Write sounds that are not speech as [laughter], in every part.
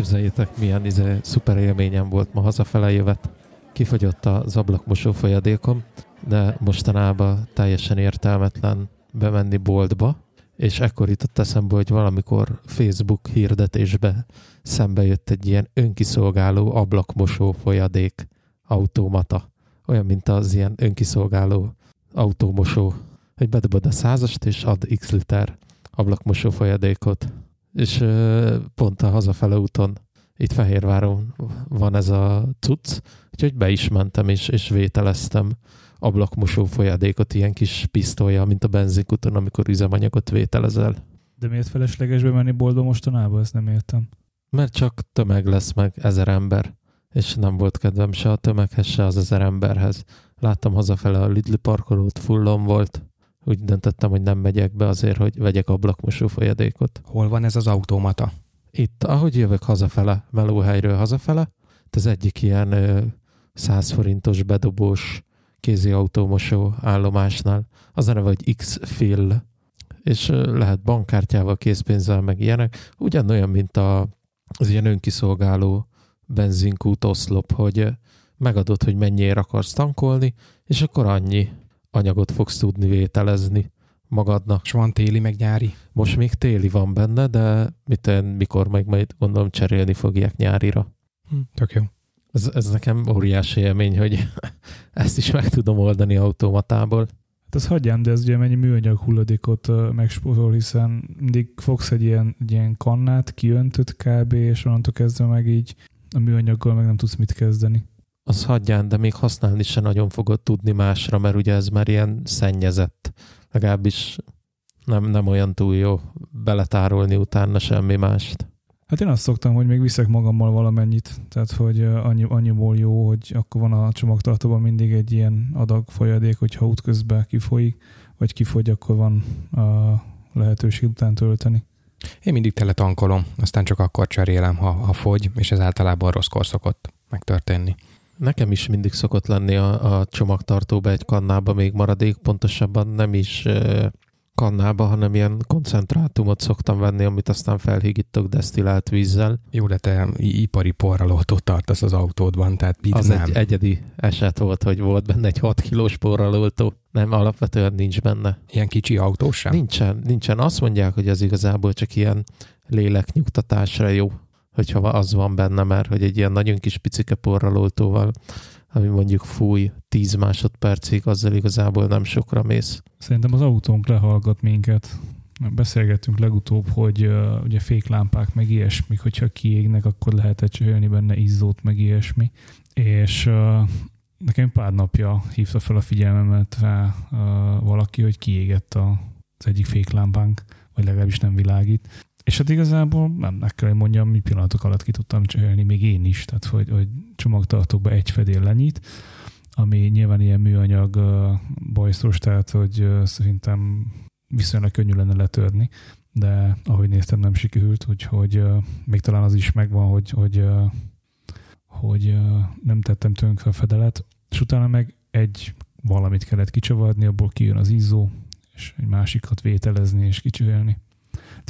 Képzeljétek, milyen izé, szuper élményem volt ma hazafele jövet. Kifogyott az ablakmosó folyadékom, de mostanában teljesen értelmetlen bemenni boltba, és ekkor jutott eszembe, hogy valamikor Facebook hirdetésbe szembe jött egy ilyen önkiszolgáló ablakmosó folyadék automata. Olyan, mint az ilyen önkiszolgáló autómosó, hogy bedobod a százast, és ad x liter ablakmosó folyadékot. És pont a hazafele úton itt Fehérváron van ez a cucc, úgyhogy be is mentem, és, és vételeztem ablakmosó folyadékot ilyen kis pisztolya, mint a benzinkuton, amikor üzemanyagot vételezel. De miért felesleges bemenni boltba mostanában? Ezt nem értem. Mert csak tömeg lesz meg ezer ember, és nem volt kedvem se a tömeghez, se az ezer emberhez. Láttam hazafele a Lidl parkolót, fullon volt. Úgy döntöttem, hogy nem megyek be azért, hogy vegyek ablakmosó folyadékot. Hol van ez az automata? Itt, ahogy jövök hazafele, melóhelyről hazafele, az egyik ilyen 100 forintos bedobós kézi autómosó állomásnál. Az a neve, hogy X-Fill, és lehet bankkártyával, készpénzzel, meg ilyenek. Ugyanolyan, mint a, az ilyen önkiszolgáló benzinkút oszlop, hogy megadod, hogy mennyiért akarsz tankolni, és akkor annyi anyagot fogsz tudni vételezni magadnak. És van téli, meg nyári? Most még téli van benne, de mit, mikor meg majd gondolom cserélni fogják nyárira. Hm, tök jó. Ez, ez nekem óriási élmény, hogy [laughs] ezt is meg tudom oldani automatából. Hát az hagyjám, de ez ugye mennyi műanyag hulladékot megspórol, hiszen mindig fogsz egy ilyen, egy ilyen kannát, kiöntött kb. és onnantól kezdve meg így a műanyaggal meg nem tudsz mit kezdeni. Az hagyján, de még használni se nagyon fogod tudni másra, mert ugye ez már ilyen szennyezett. Legalábbis nem, nem olyan túl jó beletárolni utána semmi mást. Hát én azt szoktam, hogy még viszek magammal valamennyit, tehát hogy annyi, annyiból jó, hogy akkor van a csomagtartóban mindig egy ilyen adag folyadék, hogyha útközben kifolyik, vagy kifogy, akkor van a lehetőség után tölteni. Én mindig tele tankolom, aztán csak akkor cserélem, ha, ha fogy, és ez általában rosszkor szokott megtörténni. Nekem is mindig szokott lenni a, a csomagtartóba egy kannába még maradék, pontosabban nem is kannába, hanem ilyen koncentrátumot szoktam venni, amit aztán felhígítok desztillált vízzel. Jó, de te ipari porralótot tartasz az autódban, tehát mit Az nem? egy egyedi eset volt, hogy volt benne egy 6 kilós porralótó. Nem, alapvetően nincs benne. Ilyen kicsi autó sem? Nincsen, nincsen. Azt mondják, hogy az igazából csak ilyen léleknyugtatásra jó, hogyha az van benne, mert hogy egy ilyen nagyon kis picike porralótóval ami mondjuk fúj 10 másodpercig, azzal igazából nem sokra mész. Szerintem az autónk lehallgat minket. Beszélgettünk legutóbb, hogy uh, ugye féklámpák meg ilyesmi, hogyha kiégnek, akkor lehet cserélni benne izzót meg ilyesmi. És uh, nekem pár napja hívta fel a figyelmemet rá uh, valaki, hogy kiégett a, az egyik féklámpánk, vagy legalábbis nem világít. És hát igazából nem meg kell, hogy mondjam, mi pillanatok alatt ki tudtam cserélni, még én is, tehát hogy, hogy csomagtartókba egy fedél lenyit, ami nyilván ilyen műanyag uh, bajszos, tehát hogy uh, szerintem viszonylag könnyű lenne letörni, de ahogy néztem, nem sikerült, úgyhogy uh, még talán az is megvan, hogy, hogy, hogy nem tettem tönkre a fedelet, és utána meg egy valamit kellett kicsavarni, abból kijön az izzó, és egy másikat vételezni és kicsövelni.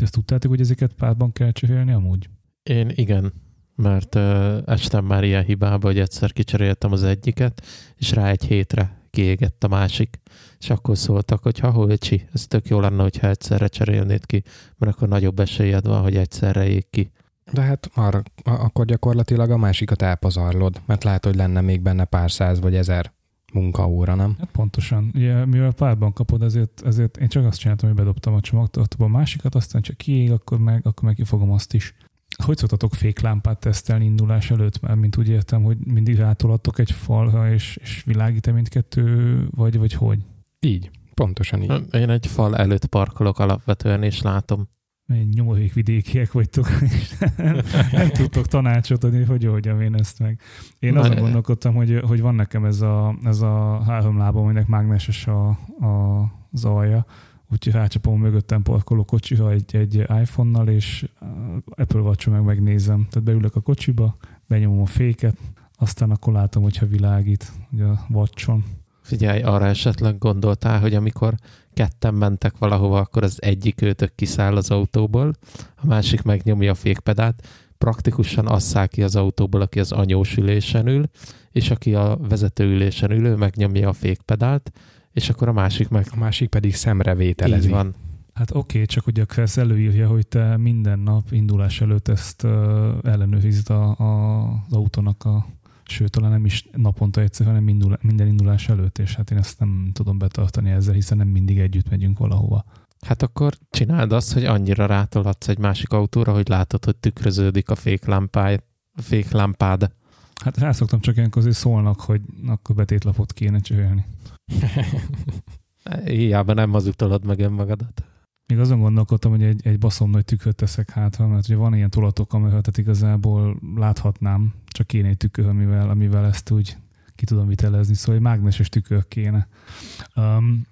Ti azt tudtátok, hogy ezeket párban kell cserélni amúgy? Én igen, mert uh, estem már ilyen hibába, hogy egyszer kicseréltem az egyiket, és rá egy hétre kiégett a másik. És akkor szóltak, hogy ha holcsi, ez tök jó lenne, hogyha egyszerre cserélnéd ki, mert akkor nagyobb esélyed van, hogy egyszerre ég ki. De hát arra, akkor gyakorlatilag a másikat elpazarlod, mert lehet, hogy lenne még benne pár száz vagy ezer munkaóra, nem? Hát pontosan. Ugye, mivel párban kapod, ezért, ezért én csak azt csináltam, hogy bedobtam a csomagtartóba a másikat, aztán csak kiég, akkor meg, akkor meg kifogom azt is. Hogy szoktatok féklámpát tesztelni indulás előtt? Mert mint úgy értem, hogy mindig rátolattok egy falra, és, és világít-e mindkettő, vagy, vagy hogy? Így, pontosan így. Én egy fal előtt parkolok alapvetően, és látom. Nyomorék vidékiek vagytok, [laughs] és nem, nem tudtok tanácsot adni, hogy oldjam én ezt meg. Én azon gondolkodtam, hogy, hogy van nekem ez a, ez a három lábam, aminek mágneses a, a, az alja, úgyhogy rácsapom mögöttem parkoló kocsira egy, egy iPhone-nal, és Apple watch meg megnézem. Tehát beülök a kocsiba, benyomom a féket, aztán akkor látom, hogyha világít ugye a watchon. Figyelj, arra esetleg gondoltál, hogy amikor ketten mentek valahova, akkor az egyik őtök kiszáll az autóból, a másik megnyomja a fékpedált, praktikusan asszál ki az autóból, aki az anyós ülésen ül, és aki a vezető ülésen ülő megnyomja a fékpedált, és akkor a másik meg... A másik pedig szemrevételezi. Így van. Hát oké, okay, csak ugye a Kressz előírja, hogy te minden nap indulás előtt ezt uh, ellenőrizd a, a, az autónak a sőt, talán nem is naponta egyszer, hanem indul, minden indulás előtt, és hát én ezt nem tudom betartani ezzel, hiszen nem mindig együtt megyünk valahova. Hát akkor csináld azt, hogy annyira rátolhatsz egy másik autóra, hogy látod, hogy tükröződik a féklámpád. Féklámpád. Hát rá szoktam csak ilyenkor azért szólnak, hogy akkor betétlapot kéne csövelni. [laughs] Hiába nem hazudtolod meg önmagadat. Még azon gondolkodtam, hogy egy, egy baszom nagy tükröt teszek hátra, mert ugye van ilyen tolatok, amelyet igazából láthatnám, csak kéne egy tükör, amivel, amivel ezt úgy ki tudom vitelezni, szóval egy mágneses tükör kéne. Um,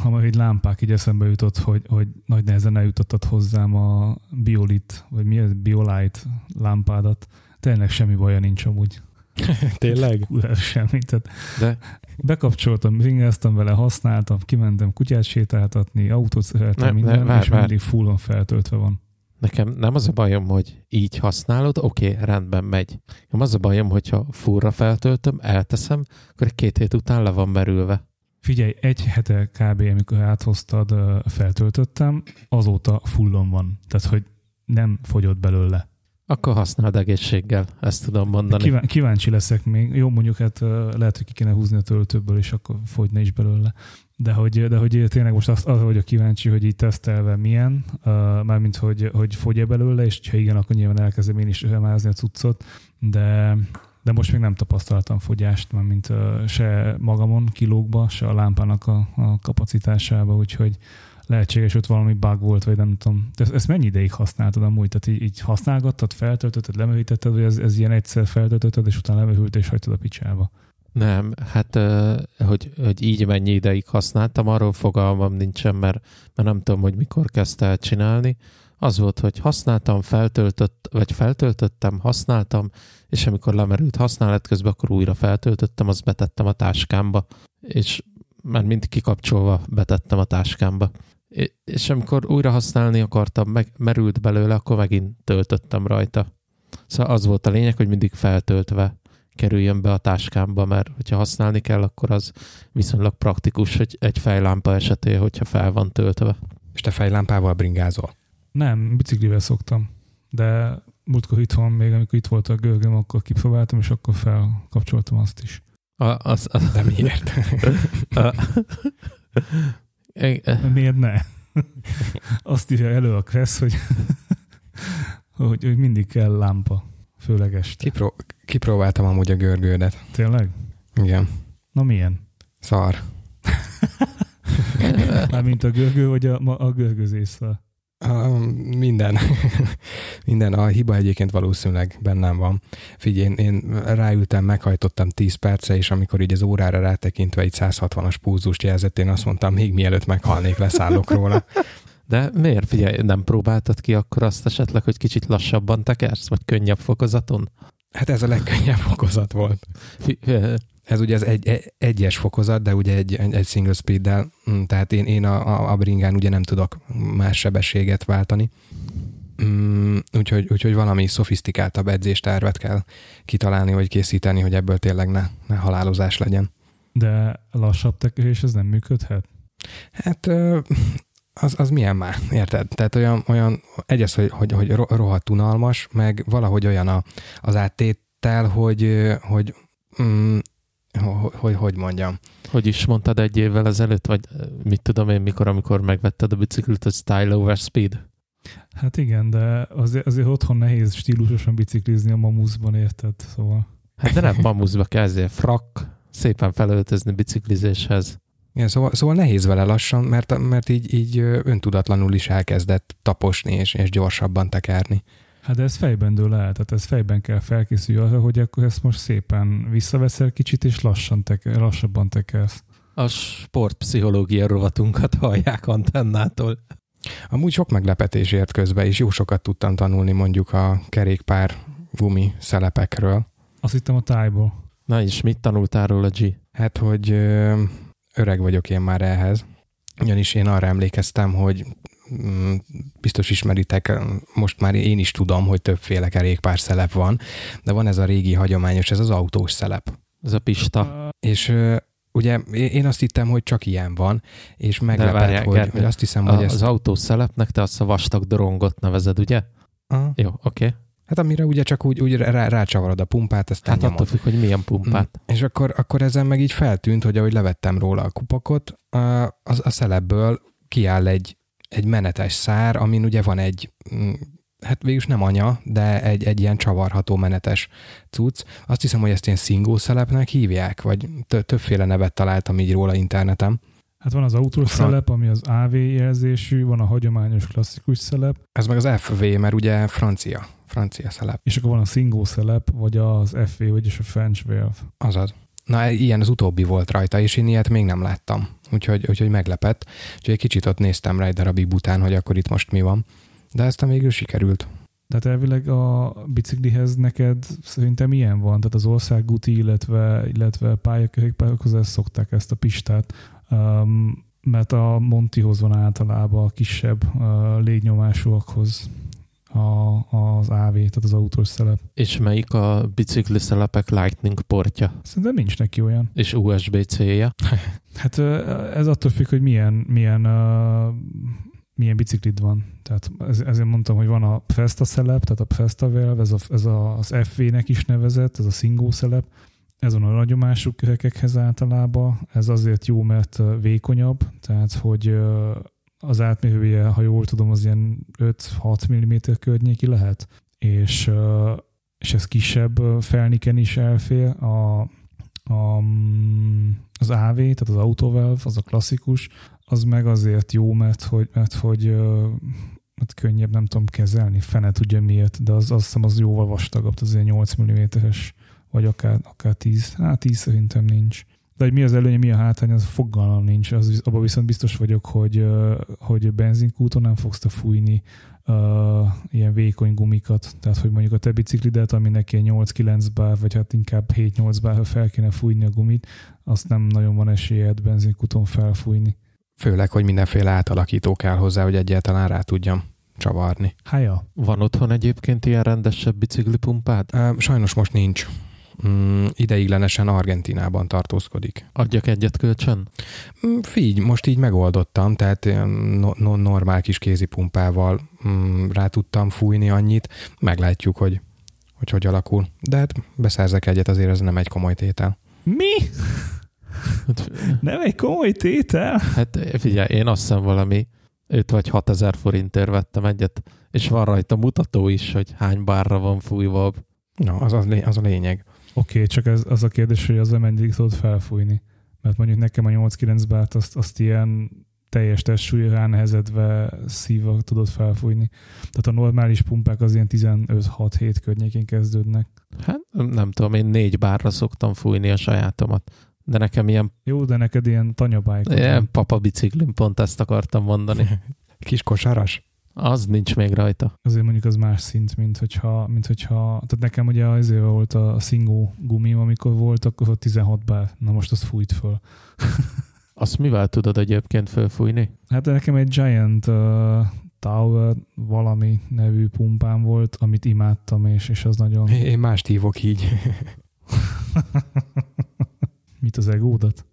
ha majd egy lámpák így eszembe jutott, hogy, hogy nagy nehezen eljutottad hozzám a Biolit, vagy mi ez, Biolite lámpádat. Tényleg semmi baja nincs amúgy. [laughs] [laughs] Tényleg? semmi. Tehát De bekapcsoltam, ringáztam vele, használtam, kimentem kutyát sétáltatni, autót szeretem, minden, ne, vár, és vár. mindig fullon feltöltve van. Nekem nem az a bajom, hogy így használod, oké, okay, rendben megy. Nem az a bajom, hogyha furra feltöltöm, elteszem, akkor két hét után le van merülve. Figyelj, egy hete kb. amikor áthoztad, feltöltöttem, azóta fullon van. Tehát, hogy nem fogyott belőle. Akkor használd egészséggel, ezt tudom mondani. Kíván, kíváncsi leszek még. Jó, mondjuk hát lehet, hogy ki kéne húzni a töltőből, és akkor fogyna is belőle. De hogy, de hogy tényleg most azt, arra vagyok kíváncsi, hogy így tesztelve milyen, uh, mármint hogy, hogy fogy-e belőle, és ha igen, akkor nyilván elkezdem én is remázni a cuccot, de, de most még nem tapasztaltam fogyást, mint uh, se magamon kilókba, se a lámpának a, a kapacitásába, úgyhogy lehetséges, hogy valami bug volt, vagy nem tudom. De ezt, ezt mennyi ideig használtad amúgy? Tehát így, így használgattad, feltöltötted, lemerítetted, vagy ez, ez ilyen egyszer feltöltötted, és utána lemehült, és hagytad a picsába? Nem, hát hogy, hogy így mennyi ideig használtam, arról fogalmam nincsen, mert, mert nem tudom, hogy mikor kezdte el csinálni. Az volt, hogy használtam, feltöltött, vagy feltöltöttem, használtam, és amikor lemerült használat közben, akkor újra feltöltöttem, azt betettem a táskámba, és már mind kikapcsolva betettem a táskámba. És amikor újra használni akartam, meg, merült belőle, akkor megint töltöttem rajta. Szóval az volt a lényeg, hogy mindig feltöltve kerüljön be a táskámba, mert hogyha használni kell, akkor az viszonylag praktikus, hogy egy fejlámpa esetén, hogyha fel van töltve. És te fejlámpával bringázol? Nem, biciklivel szoktam, de múltkor itthon még, amikor itt volt a görgöm, akkor kipróbáltam, és akkor felkapcsoltam azt is. A, az, az... De miért? a... miért ne? [laughs] Azt írja elő a Kressz, hogy, [laughs] hogy, hogy mindig kell lámpa, főleg este. Kipró, kipróbáltam amúgy a görgődet. Tényleg? Igen. Na milyen? Szar. [laughs] Mármint a görgő, vagy a, a görgözéssel? Minden. [laughs] minden. A hiba egyébként valószínűleg bennem van. Figyelj, én, én ráültem, meghajtottam 10 perce, és amikor így az órára rátekintve egy 160-as púzust jelzett, én azt mondtam, még mielőtt meghalnék, leszállok róla. [laughs] De miért? Figyelj, nem próbáltad ki akkor azt esetleg, hogy kicsit lassabban tekersz, vagy könnyebb fokozaton? Hát ez a legkönnyebb fokozat volt. Ez ugye az egy, egyes fokozat, de ugye egy, egy, egy single speed-del, mm, tehát én, én a, a, a bringán ugye nem tudok más sebességet váltani. Mm, úgyhogy, úgyhogy valami szofisztikáltabb edzéstervet kell kitalálni, vagy készíteni, hogy ebből tényleg ne, ne halálozás legyen. De lassabb tekerés ez nem működhet? Hát az, az milyen már, érted? Tehát olyan, olyan egyes, hogy, hogy, hogy rohadt unalmas, meg valahogy olyan a, az áttétel, hogy, hogy mm, hogy, hogy, hogy mondjam. Hogy is mondtad egy évvel ezelőtt, vagy mit tudom én, mikor, amikor megvetted a biciklit, hogy style over speed? Hát igen, de azért, azért otthon nehéz stílusosan biciklizni a mamuszban, érted? Szóval. Hát de nem mamuszba kezdjél, frak, szépen felöltözni biciklizéshez. Igen, szóval, szóval nehéz vele lassan, mert, mert így, így öntudatlanul is elkezdett taposni és, és gyorsabban tekerni. Hát de ez fejben dől el, tehát ez fejben kell felkészülni arra, hogy akkor ezt most szépen visszaveszel kicsit, és lassan teke, lassabban tekersz. A sportpszichológia rovatunkat hallják antennától. Amúgy sok meglepetés ért közben, és jó sokat tudtam tanulni mondjuk a kerékpár gumi szelepekről. Azt hittem a tájból. Na és mit tanultál róla, G? Hát, hogy ö, öreg vagyok én már ehhez. Ugyanis én arra emlékeztem, hogy biztos ismeritek, most már én is tudom, hogy többféle kerékpár szelep van, de van ez a régi hagyományos, ez az autós szelep. Ez a pista. És ugye én azt hittem, hogy csak ilyen van, és meglepett, várjál, hogy, hogy azt hiszem, a, hogy ezt... Az autós szelepnek te azt a vastag dorongot nevezed, ugye? Aha. Jó, oké. Okay. Hát amire ugye csak úgy, úgy rá, rácsavarod a pumpát, ezt Hát attól függ, hogy milyen pumpát. Mm. És akkor, akkor ezen meg így feltűnt, hogy ahogy levettem róla a kupakot, a, a, a szelebből kiáll egy, egy menetes szár, amin ugye van egy, mm, hát végülis nem anya, de egy, egy ilyen csavarható menetes cucc. Azt hiszem, hogy ezt ilyen szingó szelepnek hívják, vagy többféle nevet találtam így róla interneten. Hát van az autós szelep, ami az AV jelzésű, van a hagyományos klasszikus szelep. Ez meg az FV, mert ugye francia, francia szelep. És akkor van a szingó szelep, vagy az FV, vagyis a French Valve. Azaz. Na, ilyen az utóbbi volt rajta, és én ilyet még nem láttam. Úgyhogy, úgyhogy meglepett. Úgyhogy egy kicsit ott néztem rá egy darabig után, hogy akkor itt most mi van. De ezt végül sikerült. Tehát elvileg a biciklihez neked szerintem ilyen van, tehát az országúti, illetve, illetve pályakerékpárokhoz szokták ezt a pistát, mert a Montihoz van általában a kisebb uh, légnyomásúakhoz a, az AV, tehát az autós szelep. És melyik a bicikli szelepek Lightning portja? Szerintem nincs neki olyan. És USB-C-je? [laughs] hát ez attól függ, hogy milyen, milyen uh, milyen biciklid van. Tehát ezért mondtam, hogy van a Festa szelep, tehát a Festa Valve, ez, a, ez a, az FV-nek is nevezett, ez a Singo szelep, ez van a nagyomású kerekekhez általában, ez azért jó, mert vékonyabb, tehát hogy az átmérője, ha jól tudom, az ilyen 5-6 mm környéki lehet, és, és ez kisebb felniken is elfér. A, a, az AV, tehát az Autovalve, az a klasszikus, az meg azért jó, mert hogy, mert hogy mert könnyebb, nem tudom kezelni, fene tudja miért, de az, azt hiszem az jóval vastagabb, az ilyen 8 mm-es, vagy akár, akár 10, hát 10 szerintem nincs. De hogy mi az előnye, mi a hátrány, az fogalmam nincs. Az, abban viszont biztos vagyok, hogy, hogy benzinkúton nem fogsz te fújni uh, ilyen vékony gumikat. Tehát, hogy mondjuk a te biciklidet, aminek ilyen 8-9 bár, vagy hát inkább 7-8 bár, ha fel kéne fújni a gumit, azt nem nagyon van esélyed benzinkúton felfújni. Főleg, hogy mindenféle átalakító kell hozzá, hogy egyáltalán rá tudjam csavarni. Hája. Van otthon egyébként ilyen rendesebb biciklipumpád? Sajnos most nincs. Mm, ideiglenesen Argentinában tartózkodik. Adjak egyet kölcsön? Mm, figy, most így megoldottam, tehát no, no, normál kis kézipumpával mm, rá tudtam fújni annyit, meglátjuk, hogy hogy, hogy alakul. De hát beszerzek egyet, azért ez nem egy komoly tétel. Mi? [laughs] Nem egy komoly tétel? Hát figyelj, én azt hiszem valami 5 vagy 6 ezer forintért vettem egyet, és van rajta mutató is, hogy hány bárra van fújva. Na, az, az, az a lényeg. Oké, okay, csak ez, az a kérdés, hogy az meddig tudod felfújni. Mert mondjuk nekem a 8-9 bárt azt, azt ilyen teljes testsúly ránehezedve szívva tudod felfújni. Tehát a normális pumpák az ilyen 15-6-7 környékén kezdődnek. Hát nem tudom, én négy bárra szoktam fújni a sajátomat. De nekem ilyen... Jó, de neked ilyen tanyabájk. Ilyen papa biciklim, pont ezt akartam mondani. [laughs] Kis kosaras? Az nincs még rajta. Azért mondjuk az más szint, mint hogyha, mint hogyha tehát nekem ugye azért volt a szingó gumim, amikor volt, akkor 16 bár. Na most azt fújt föl. [laughs] azt mivel tudod egyébként fölfújni? Hát nekem egy Giant uh, Tower valami nevű pumpám volt, amit imádtam, és, és az nagyon... Én mást hívok így. [laughs] Mit az egódat?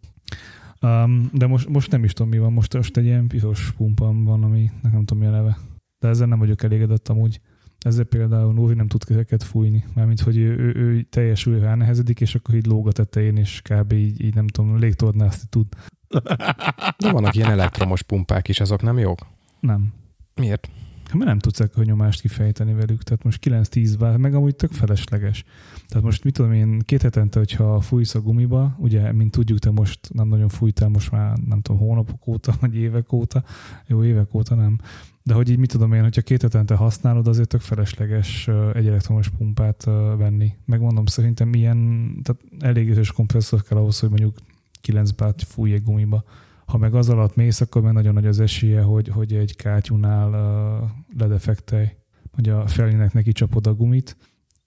Um, de most, most nem is tudom, mi van. Most, most egy ilyen piros pumpam van, ami nem tudom, mi a neve. De ezzel nem vagyok elégedett amúgy. Ezzel például Nóri nem tud kezeket fújni, mármint hogy ő, ő, ő teljes újra ránehezedik, és akkor így lóg a tetején, és kb. így, így nem tudom, légtornászni tud. De vannak ilyen elektromos pumpák is, azok nem jók? Nem. Miért? Hát mert nem tudsz ekkor nyomást kifejteni velük, tehát most 9-10 bár, meg amúgy tök felesleges. Tehát most mit tudom én, két hetente, hogyha fújsz a gumiba, ugye, mint tudjuk, te most nem nagyon fújtál most már, nem tudom, hónapok óta, vagy évek óta, jó, évek óta nem, de hogy így mit tudom én, hogyha két hetente használod, azért tök felesleges egy elektromos pumpát venni. Megmondom, szerintem ilyen, tehát elég erős kompresszor kell ahhoz, hogy mondjuk 9 bát fújj egy gumiba. Ha meg az alatt mész, akkor meg nagyon nagy az esélye, hogy, hogy egy kátyúnál uh, ledefektelj, hogy a felninek neki csapod a gumit,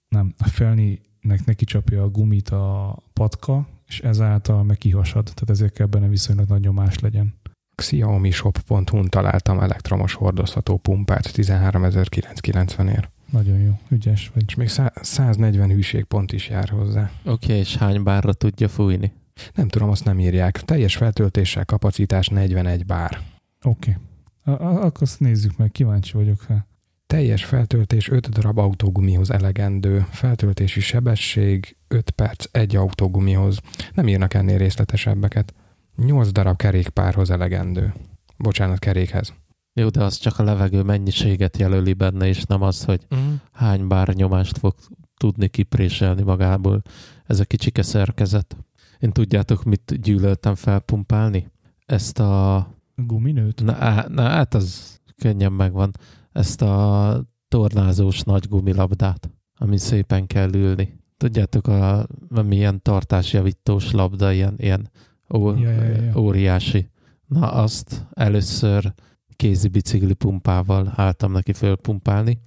nem, a felninek neki csapja a gumit a patka, és ezáltal meg kihasad, tehát ezért kell benne viszonylag nagy nyomás legyen. Xiaomi shop.hu-n találtam elektromos hordozható pumpát 13.990-ért. Nagyon jó, ügyes vagy. És még 140 hűségpont is jár hozzá. Oké, okay, és hány bárra tudja fújni? Nem tudom, azt nem írják. Teljes feltöltéssel kapacitás 41 bár. Oké. Okay. Akkor azt nézzük meg, kíváncsi vagyok. Ha. Teljes feltöltés 5 darab autógumihoz elegendő. Feltöltési sebesség 5 perc egy autógumihoz. Nem írnak ennél részletesebbeket. 8 darab kerékpárhoz elegendő. Bocsánat, kerékhez. Jó, de az csak a levegő mennyiséget jelöli benne, és nem az, hogy uh-huh. hány bár nyomást fog tudni kipréselni magából. Ez a kicsike szerkezet. Én tudjátok, mit gyűlöltem felpumpálni? Ezt a... Guminőt? Na, na hát az könnyen megvan. Ezt a tornázós nagy gumilabdát, ami szépen kell ülni. Tudjátok, a, milyen tartásjavítós labda, ilyen, ilyen ó, ja, ja, ja. óriási. Na azt először kézi bicikli pumpával álltam neki fölpumpálni,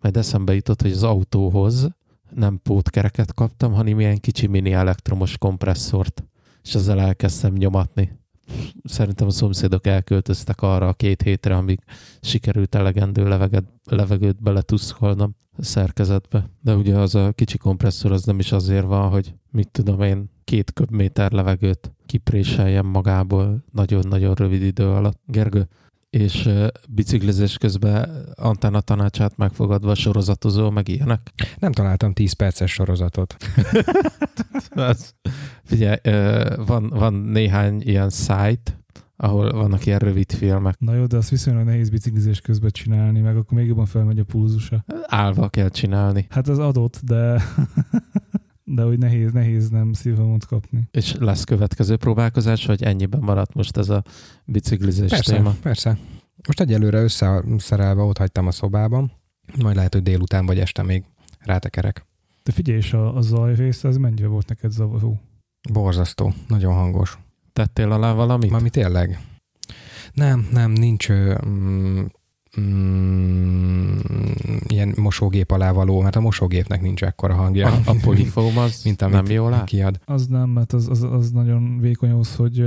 majd eszembe jutott, hogy az autóhoz nem pótkereket kaptam, hanem ilyen kicsi mini elektromos kompresszort, és ezzel elkezdtem nyomatni. Szerintem a szomszédok elköltöztek arra a két hétre, amíg sikerült elegendő leveget, levegőt beletuszkolnom a szerkezetbe. De ugye az a kicsi kompresszor az nem is azért van, hogy mit tudom én, két köbméter levegőt kipréseljem magából nagyon-nagyon rövid idő alatt. Gergő, és biciklizés közben antenna tanácsát megfogadva sorozatozó, meg ilyenek? Nem találtam 10 perces sorozatot. [laughs] Az, figyelj, van, van néhány ilyen site, ahol vannak ilyen rövid filmek. Na jó, de azt viszonylag nehéz biciklizés közben csinálni, meg akkor még jobban felmegy a pulzusa. Állva kell csinálni. Hát az adott, de de hogy nehéz, nehéz nem szívhamot kapni. És lesz következő próbálkozás, vagy ennyiben maradt most ez a biciklizés persze, téma? Persze, Most egyelőre összeszerelve ott hagytam a szobában, majd lehet, hogy délután vagy este még rátekerek. De figyelj, és a, a zaj része, az mennyire volt neked zavaró? Borzasztó, nagyon hangos. Tettél alá valamit? Mami tényleg? Nem, nem, nincs mm, mm, ilyen mosógép alá való, mert a mosógépnek nincs ekkora hangja. A, a polifóm az [laughs] mint amit nem jól áll? Kiad. Az nem, mert az, az, az nagyon vékony ahhoz, hogy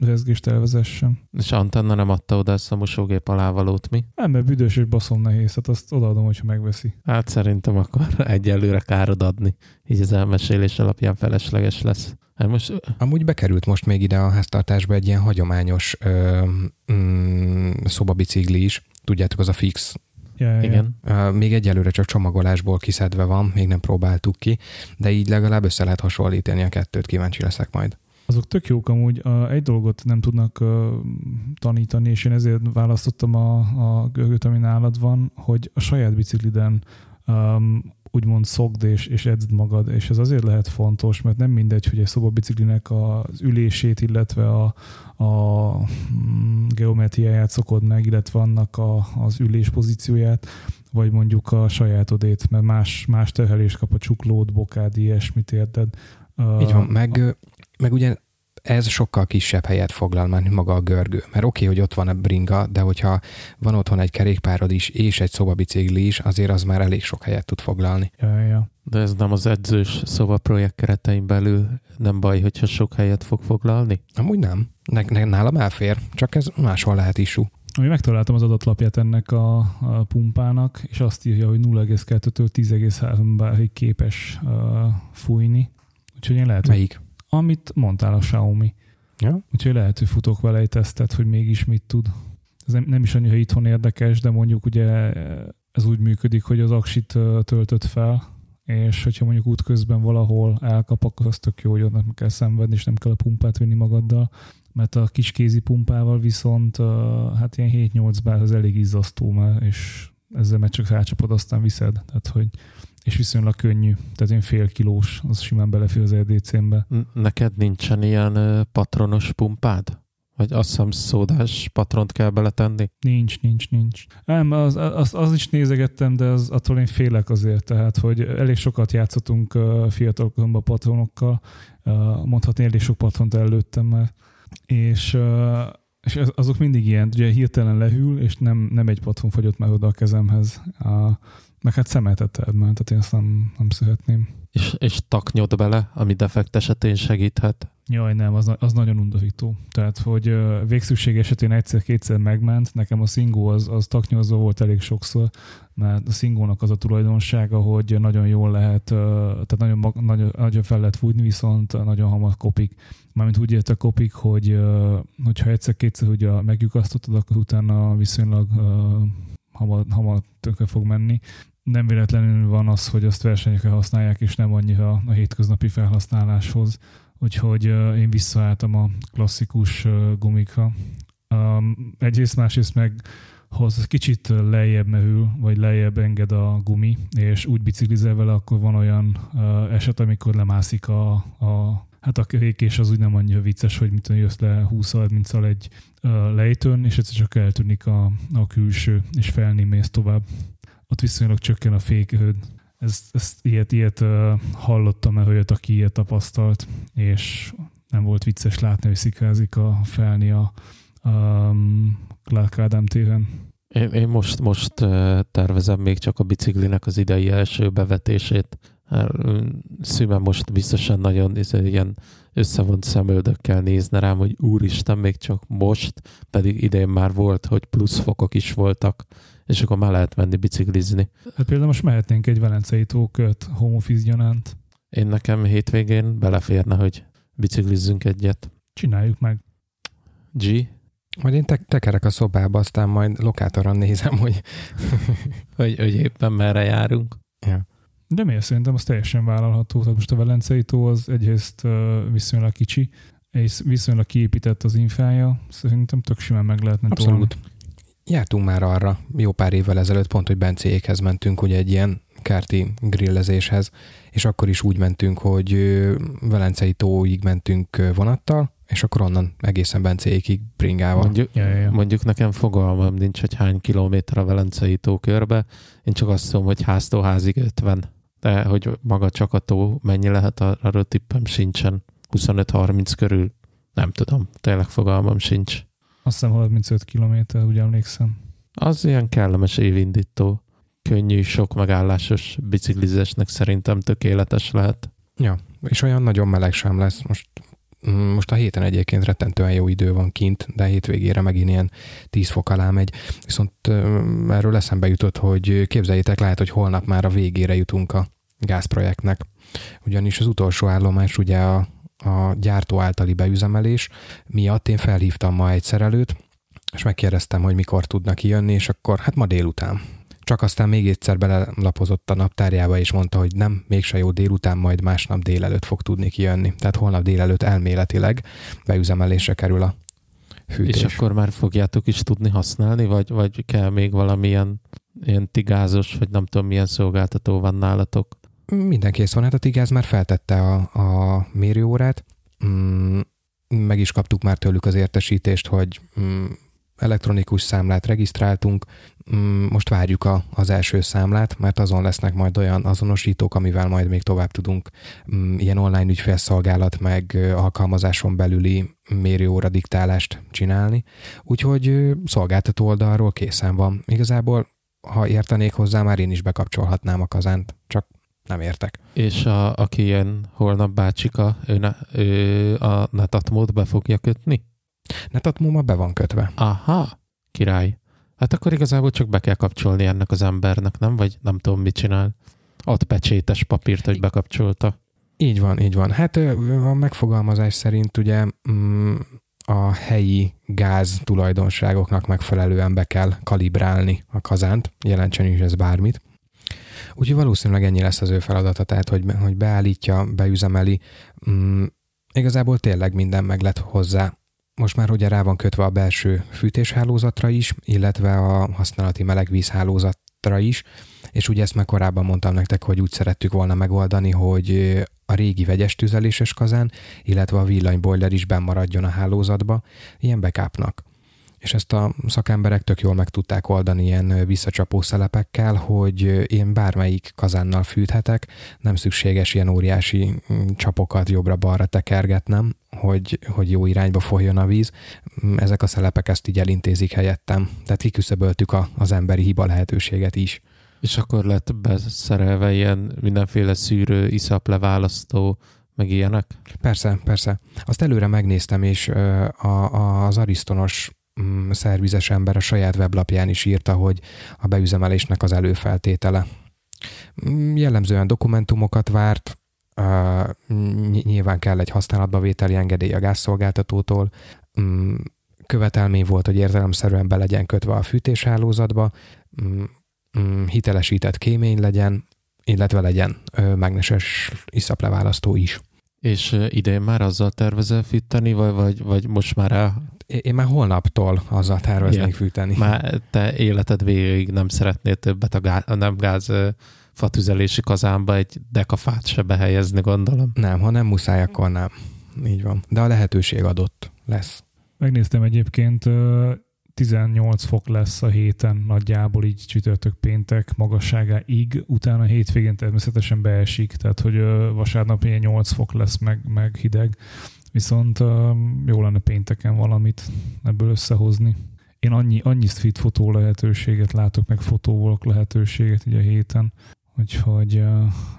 rezgést elvezessen. És Antenna nem adta oda ezt a mosógép alávalót, mi? Nem, mert büdös és baszom nehéz, hát azt odaadom, hogyha megveszi. Hát szerintem akkor [laughs] egyelőre károd adni. Így az elmesélés alapján felesleges lesz. Hát most... Amúgy bekerült most még ide a háztartásba egy ilyen hagyományos ö, mm, szobabicikli is. Tudjátok, az a fix Ja, ja, Igen. Uh, még egyelőre csak csomagolásból kiszedve van, még nem próbáltuk ki, de így legalább össze lehet hasonlítani a kettőt, kíváncsi leszek majd. Azok tök jók amúgy. Egy dolgot nem tudnak tanítani, és én ezért választottam a, a görgőt, ami nálad van, hogy a saját bicikliden um, úgymond szokd és, és edzd magad, és ez azért lehet fontos, mert nem mindegy, hogy egy szobabiciklinek az ülését, illetve a, a mm, geometriáját szokod meg, illetve annak a, az ülés pozícióját, vagy mondjuk a sajátodét, mert más, más terhelést kap a csuklód, bokád, ilyesmit érted. Így van, meg, meg ugye ez sokkal kisebb helyet foglal, mint maga a görgő. Mert oké, okay, hogy ott van a bringa, de hogyha van otthon egy kerékpárod is, és egy szobabicikli is, azért az már elég sok helyet tud foglalni. Ja, ja. De ez nem az edzős szobaprojekt keretein belül nem baj, hogyha sok helyet fog foglalni? Amúgy nem. Ne, ne, nálam elfér, csak ez máshol lehet isú. Ami megtaláltam az adatlapját ennek a, a pumpának, és azt írja, hogy 0,2-től 10,3 bárig képes uh, fújni. Úgyhogy én lehet, Melyik? Amit mondtál a Xiaomi. Ja. Úgyhogy lehet, hogy futok vele egy tesztet, hogy mégis mit tud. Ez nem, nem is annyira itthon érdekes, de mondjuk ugye ez úgy működik, hogy az aksit töltött fel, és hogyha mondjuk útközben valahol elkap, akkor az tök jó, hogy ott nem kell szenvedni, és nem kell a pumpát vinni magaddal, mert a kis kézi pumpával viszont hát ilyen 7-8 bár az elég izzasztó, mert, és ezzel meg csak rácsapod, aztán viszed. Tehát, hogy és viszonylag könnyű. Tehát én fél kilós, az simán belefér az EDC-be. Neked nincsen ilyen patronos pumpád? Vagy azt hiszem szódás patront kell beletenni? Nincs, nincs, nincs. Nem, az, az, az is nézegettem, de az, attól én félek azért, tehát, hogy elég sokat játszottunk fiatalkoromban patronokkal, mondhatni elég sok patront előttem már, és és azok mindig ilyen, ugye hirtelen lehűl, és nem, nem egy patron fagyott már oda a kezemhez. Meg hát szemeteted, mert tehát én azt nem, nem szeretném. És, és taknyod bele, ami defekt esetén segíthet. Jaj, nem, az, az nagyon undorító. Tehát, hogy végszükség esetén egyszer-kétszer megment, nekem a szingó az, az taknyozva volt elég sokszor, mert a szingónak az a tulajdonsága, hogy nagyon jól lehet, tehát nagyon, nagyon, nagyon fel lehet fújni, viszont nagyon hamar kopik. Mármint úgy érte kopik, hogy hogyha egyszer-kétszer ugye meglyukasztottad, akkor utána viszonylag hamar, hamar tönkre fog menni. Nem véletlenül van az, hogy azt versenyekre használják, és nem annyira a hétköznapi felhasználáshoz. Úgyhogy én visszaálltam a klasszikus gumikra. Egyrészt, másrészt meg hoz kicsit lejjebb mehül, vagy lejjebb enged a gumi, és úgy biciklizel vele, akkor van olyan eset, amikor lemászik a, a hát a és az úgy nem annyira vicces, hogy mit jössz le 20-30-al egy lejtőn, és egyszer csak eltűnik a, a külső, és fel nem mész tovább. Ott viszonylag csökken a féköröd. Ezt, ezt ilyet, ilyet hallottam el, hogy aki ilyet tapasztalt, és nem volt vicces látni, hogy szikrázik a felni a um, Clark Ádám téren. Én, én most, most tervezem még csak a biciklinek az idei első bevetését. Szűmen most biztosan nagyon ilyen összevont szemöldökkel nézne rám, hogy úristen, még csak most, pedig idén már volt, hogy plusz fokok is voltak, és akkor már lehet menni biciklizni. Hát például most mehetnénk egy velencei tóköt home office gyanánt. Én nekem hétvégén beleférne, hogy biciklizzünk egyet. Csináljuk meg. G? Majd én te- tekerek a szobába, aztán majd lokátoron nézem, hogy... [laughs] hogy, hogy éppen merre járunk. Ja. De miért szerintem az teljesen vállalható. Tehát most a Velencei tó az egyrészt viszonylag kicsi, és viszonylag kiépített az infája, szerintem tök simán meg lehetne Abszolút. Tolni. Jártunk már arra jó pár évvel ezelőtt, pont, hogy Bencéjékhez mentünk, ugye egy ilyen kárti grillezéshez, és akkor is úgy mentünk, hogy Velencei tóig mentünk vonattal, és akkor onnan egészen Bencéig bringával. Mondjuk, ja, ja, ja. mondjuk nekem fogalmam nincs, hogy hány kilométer a Velencei tó körbe, én csak azt tudom, hogy háztól házig 50, de hogy maga csak a tó mennyi lehet, arról tippem sincsen. 25-30 körül, nem tudom, tényleg fogalmam sincs. Azt hiszem 35 kilométer, úgy emlékszem. Az ilyen kellemes évindító, könnyű, sok megállásos biciklizésnek szerintem tökéletes lehet. Ja, és olyan nagyon meleg sem lesz. Most most a héten egyébként rettentően jó idő van kint, de hétvégére megint ilyen 10 fok alá megy. Viszont erről eszembe jutott, hogy képzeljétek, lehet, hogy holnap már a végére jutunk a gázprojektnek. Ugyanis az utolsó állomás ugye a, a gyártó általi beüzemelés miatt én felhívtam ma egy szerelőt, és megkérdeztem, hogy mikor tudnak kijönni, és akkor hát ma délután csak aztán még egyszer belelapozott a naptárjába, és mondta, hogy nem, mégse jó délután, majd másnap délelőtt fog tudni kijönni. Tehát holnap délelőtt elméletileg beüzemelésre kerül a fűtés. És akkor már fogjátok is tudni használni, vagy, vagy kell még valamilyen ilyen tigázos, vagy nem tudom milyen szolgáltató van nálatok? Minden kész van, hát a tigáz már feltette a, a mérőórát, mm, meg is kaptuk már tőlük az értesítést, hogy mm, elektronikus számlát regisztráltunk, mm, most várjuk a, az első számlát, mert azon lesznek majd olyan azonosítók, amivel majd még tovább tudunk mm, ilyen online ügyfélszolgálat, meg alkalmazáson belüli mérőóra diktálást csinálni. Úgyhogy szolgáltató oldalról készen van. Igazából, ha értenék hozzá, már én is bekapcsolhatnám a kazánt, csak nem értek. És a, aki ilyen holnap bácsika, ő, ne, ő a netatmód be fogja kötni? Netatmóma be van kötve. Aha, király. Hát akkor igazából csak be kell kapcsolni ennek az embernek, nem? Vagy nem tudom, mit csinál. Ad pecsétes papírt, hogy bekapcsolta. Így van, így van. Hát a megfogalmazás szerint ugye mm, a helyi gáz tulajdonságoknak megfelelően be kell kalibrálni a kazánt, jelentsen is ez bármit. Úgyhogy valószínűleg ennyi lesz az ő feladata, tehát hogy, hogy beállítja, beüzemeli. Mm, igazából tényleg minden meg lett hozzá most már ugye rá van kötve a belső fűtéshálózatra is, illetve a használati melegvízhálózatra is, és ugye ezt már korábban mondtam nektek, hogy úgy szerettük volna megoldani, hogy a régi vegyes tüzeléses kazán, illetve a villanybojler is bennmaradjon a hálózatba, ilyen backupnak és ezt a szakemberek tök jól meg tudták oldani ilyen visszacsapó szelepekkel, hogy én bármelyik kazánnal fűthetek, nem szükséges ilyen óriási mm, csapokat jobbra-balra tekergetnem, hogy, hogy jó irányba folyjon a víz. Mm, ezek a szelepek ezt így elintézik helyettem. Tehát kiküszöböltük a, az emberi hiba lehetőséget is. És akkor lett beszerelve ilyen mindenféle szűrő, iszap leválasztó, meg ilyenek? Persze, persze. Azt előre megnéztem, és a, az Aristonos mm, szervizes ember a saját weblapján is írta, hogy a beüzemelésnek az előfeltétele. Mm, jellemzően dokumentumokat várt, nyilván kell egy használatba vételi engedély a gázszolgáltatótól, mm, követelmény volt, hogy értelemszerűen be legyen kötve a fűtéshálózatba, hitelesített kémény legyen, illetve legyen mágneses iszapleválasztó is. És idén már azzal tervezel fűteni, vagy, vagy, vagy most már el... Én már holnaptól azzal terveznék Igen. fűteni. Már te életed végig nem szeretnél többet a gáz, nem gáz fatüzelési kazánba egy dekafát se behelyezni, gondolom. Nem, ha nem muszáj, akkor nem. Így van. De a lehetőség adott lesz. Megnéztem egyébként, 18 fok lesz a héten nagyjából így csütörtök péntek magasságáig, utána hétvégén természetesen beesik, tehát hogy vasárnap ilyen 8 fok lesz meg, meg hideg, viszont jó lenne pénteken valamit ebből összehozni. Én annyi, annyi street fotó lehetőséget látok, meg fotóvolk lehetőséget így a héten, úgyhogy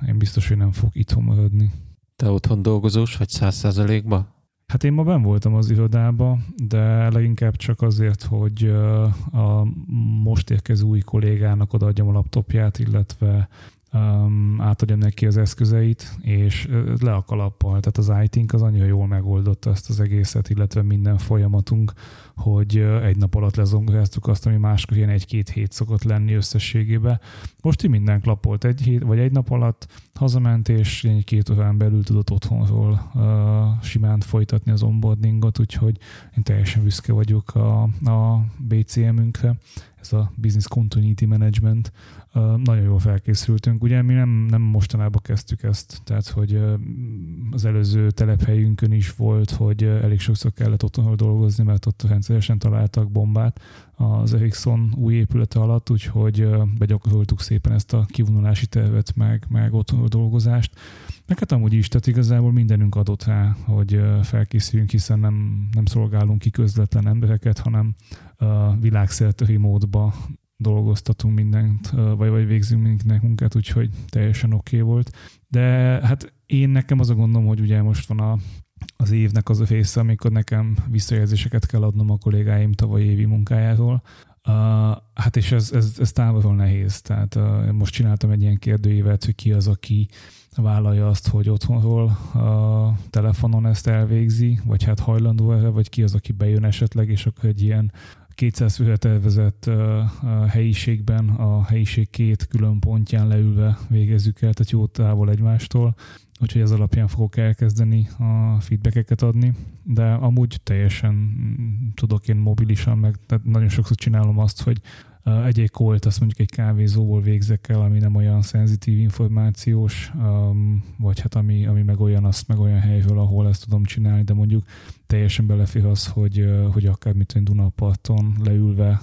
én biztos, hogy nem fog itthon maradni. Te otthon dolgozós vagy száz százalékba? Hát én ma ben voltam az irodába, de leginkább csak azért, hogy a most érkező új kollégának odaadjam a laptopját, illetve um, átadjam neki az eszközeit, és le a kalappal. Tehát az it az annyira jól megoldotta ezt az egészet, illetve minden folyamatunk, hogy egy nap alatt lezongoráztuk azt, ami máskor ilyen egy-két hét szokott lenni összességében. Most így minden klapolt egy hét, vagy egy nap alatt, hazament, és egy-két órán belül tudott otthonról uh, simán folytatni az onboardingot, úgyhogy én teljesen büszke vagyok a, a BCM-ünkre ez a Business Continuity Management, nagyon jól felkészültünk. Ugye mi nem, nem mostanában kezdtük ezt, tehát hogy az előző telephelyünkön is volt, hogy elég sokszor kellett otthonról dolgozni, mert ott rendszeresen találtak bombát az Ericsson új épülete alatt, úgyhogy begyakoroltuk szépen ezt a kivonulási tervet, meg, meg otthonról dolgozást. Meg hát amúgy is, tehát igazából mindenünk adott rá, hogy felkészüljünk, hiszen nem, nem szolgálunk ki közvetlen embereket, hanem világszerte remote-ba dolgoztatunk mindent, vagy, vagy végzünk mindenkinek munkát, úgyhogy teljesen oké okay volt. De hát én nekem az a gondom, hogy ugye most van a, az évnek az a része, amikor nekem visszajelzéseket kell adnom a kollégáim tavaly évi munkájáról, Uh, hát és ez, ez, ez távolról nehéz. Tehát uh, most csináltam egy ilyen kérdőívet, hogy ki az, aki vállalja azt, hogy otthonról a telefonon ezt elvégzi, vagy hát hajlandó erre, vagy ki az, aki bejön esetleg, és akkor egy ilyen 200 főre tervezett helyiségben a helyiség két külön pontján leülve végezzük el, tehát jó távol egymástól, úgyhogy ez alapján fogok elkezdeni a feedbackeket adni, de amúgy teljesen mm, tudok én mobilisan, meg tehát nagyon sokszor csinálom azt, hogy egy-egy kolt azt mondjuk egy kávézóból végzek el, ami nem olyan szenzitív információs, vagy hát ami, ami meg olyan, azt meg olyan helyről, ahol ezt tudom csinálni, de mondjuk teljesen belefér az, hogy, hogy akár mint egy Dunaparton leülve,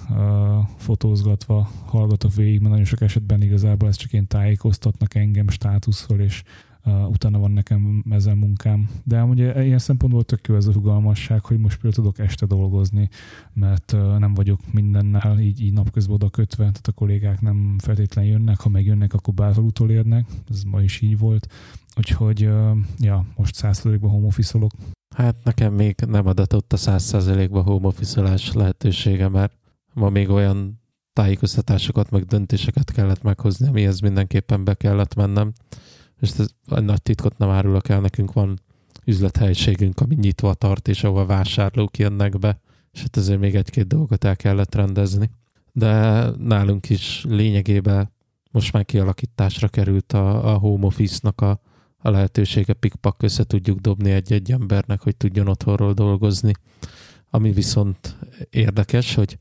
fotózgatva hallgatok végig, mert nagyon sok esetben igazából ez csak én tájékoztatnak engem státuszról, és utána van nekem ezzel munkám. De ugye ilyen szempontból tök jó ez a rugalmasság, hogy most például tudok este dolgozni, mert nem vagyok mindennel így, így napközben oda kötve, tehát a kollégák nem feltétlenül jönnek, ha megjönnek, akkor bárhol utolérnek, ez ma is így volt. Úgyhogy, uh, ja, most százszerzalékban home office Hát nekem még nem adatott a százszerzalékban home office lehetősége, mert ma még olyan tájékoztatásokat, meg döntéseket kellett meghozni, amihez mindenképpen be kellett mennem és ez a nagy titkot nem árulok el, nekünk van üzlethelyiségünk, ami nyitva tart, és ahol vásárlók jönnek be, és hát ezért még egy-két dolgot el kellett rendezni. De nálunk is lényegében most már kialakításra került a, a home office-nak a, a lehetősége, pikpak össze tudjuk dobni egy-egy embernek, hogy tudjon otthonról dolgozni. Ami viszont érdekes, hogy